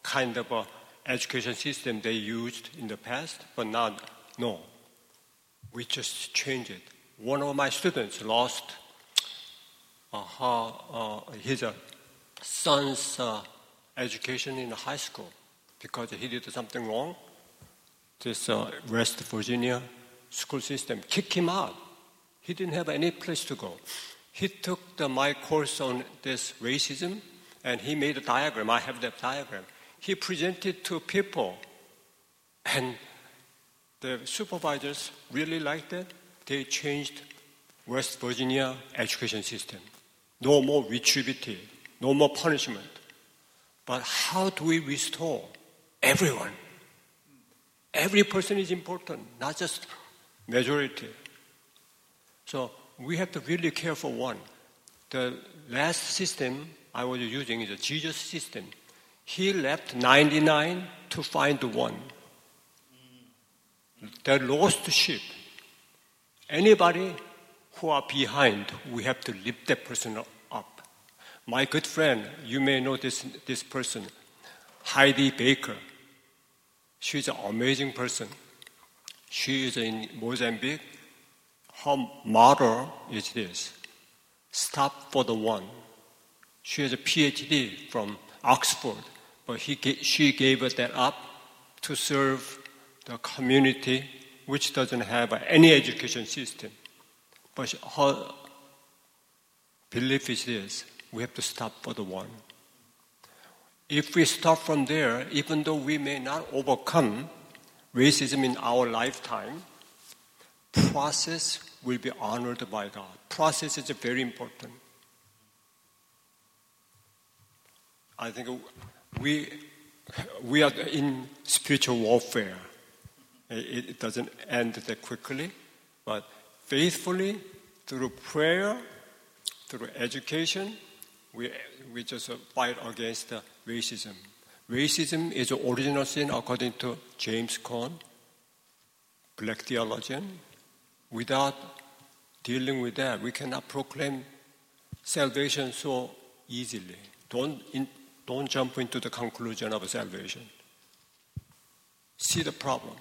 kind of education system they used in the past, but now, no. We just changed it. One of my students lost uh, her, uh, his uh, son's uh, education in high school because he did something wrong. This uh, West Virginia school system kicked him out. He didn't have any place to go. He took the, my course on this racism and he made a diagram. I have that diagram he presented to people. And the supervisors really liked it. They changed West Virginia education system. No more retributive, no more punishment. But how do we restore everyone? Every person is important, not just majority. So we have to really care for one. The last system I was using is a Jesus system. He left 99 to find the one. The lost sheep. Anybody who are behind, we have to lift that person up. My good friend, you may know this, this person, Heidi Baker. She's an amazing person. She is in Mozambique. Her motto is this stop for the one. She has a PhD from Oxford, but he, she gave that up to serve the community which doesn't have any education system. But her belief is this we have to stop for the one. If we start from there, even though we may not overcome racism in our lifetime, process will be honored by God. Process is very important. I think we, we are in spiritual warfare. It doesn't end that quickly, but faithfully, through prayer, through education, we, we just uh, fight against racism. Racism is the original sin according to James Cone, black theologian. Without dealing with that, we cannot proclaim salvation so easily. Don't, in, don't jump into the conclusion of salvation. See the problem.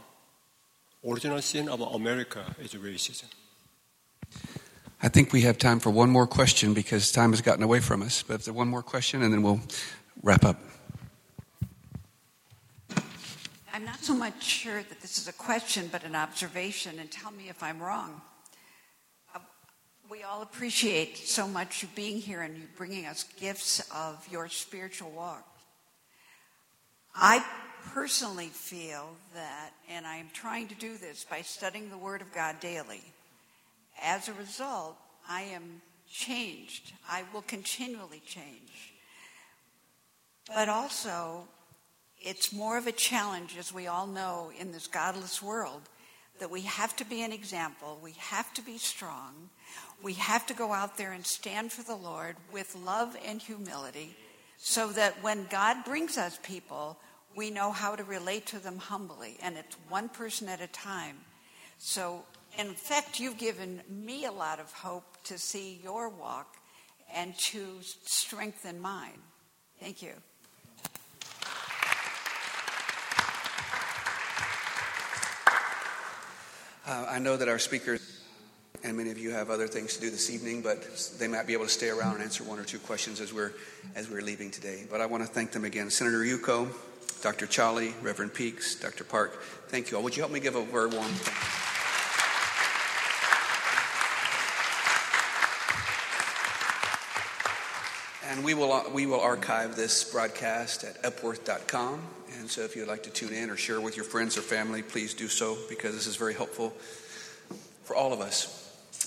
Original sin of America is racism. I think we have time for one more question because time has gotten away from us. But if there's one more question, and then we'll wrap up. I'm not so much sure that this is a question, but an observation, and tell me if I'm wrong. Uh, we all appreciate so much you being here and you bringing us gifts of your spiritual walk. I personally feel that, and I am trying to do this by studying the Word of God daily. As a result, I am changed. I will continually change. But also, it's more of a challenge, as we all know, in this godless world, that we have to be an example. We have to be strong. We have to go out there and stand for the Lord with love and humility so that when God brings us people, we know how to relate to them humbly, and it's one person at a time. So, in fact, you've given me a lot of hope to see your walk and to strengthen mine. Thank you. Uh, I know that our speakers and many of you have other things to do this evening, but they might be able to stay around and answer one or two questions as we're as we're leaving today. But I want to thank them again, Senator Yuko, Dr. Chali, Reverend Peaks, Dr. Park. Thank you all. Would you help me give a very warm thank you? And we will, uh, we will archive this broadcast at epworth.com. And so if you'd like to tune in or share with your friends or family, please do so because this is very helpful for all of us.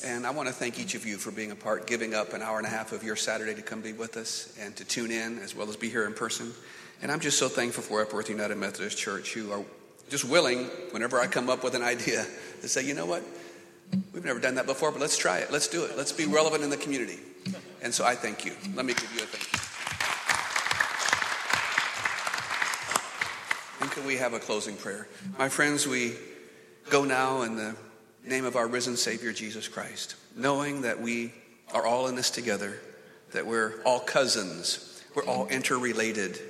And I want to thank each of you for being a part, giving up an hour and a half of your Saturday to come be with us and to tune in as well as be here in person. And I'm just so thankful for Epworth United Methodist Church who are just willing, whenever I come up with an idea, to say, you know what? We've never done that before, but let's try it. Let's do it. Let's be relevant in the community. And so I thank you. Let me give you a thank you. And can we have a closing prayer? My friends, we go now in the name of our risen Savior, Jesus Christ, knowing that we are all in this together, that we're all cousins, we're all interrelated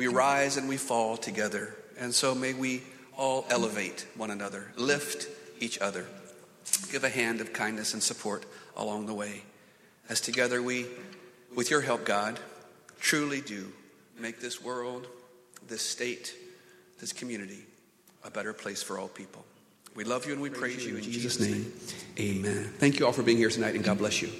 we rise and we fall together. And so may we all elevate one another, lift each other, give a hand of kindness and support along the way. As together we, with your help, God, truly do make this world, this state, this community a better place for all people. We love you and we praise, praise you in Jesus' name. Amen. Thank you all for being here tonight and God bless you.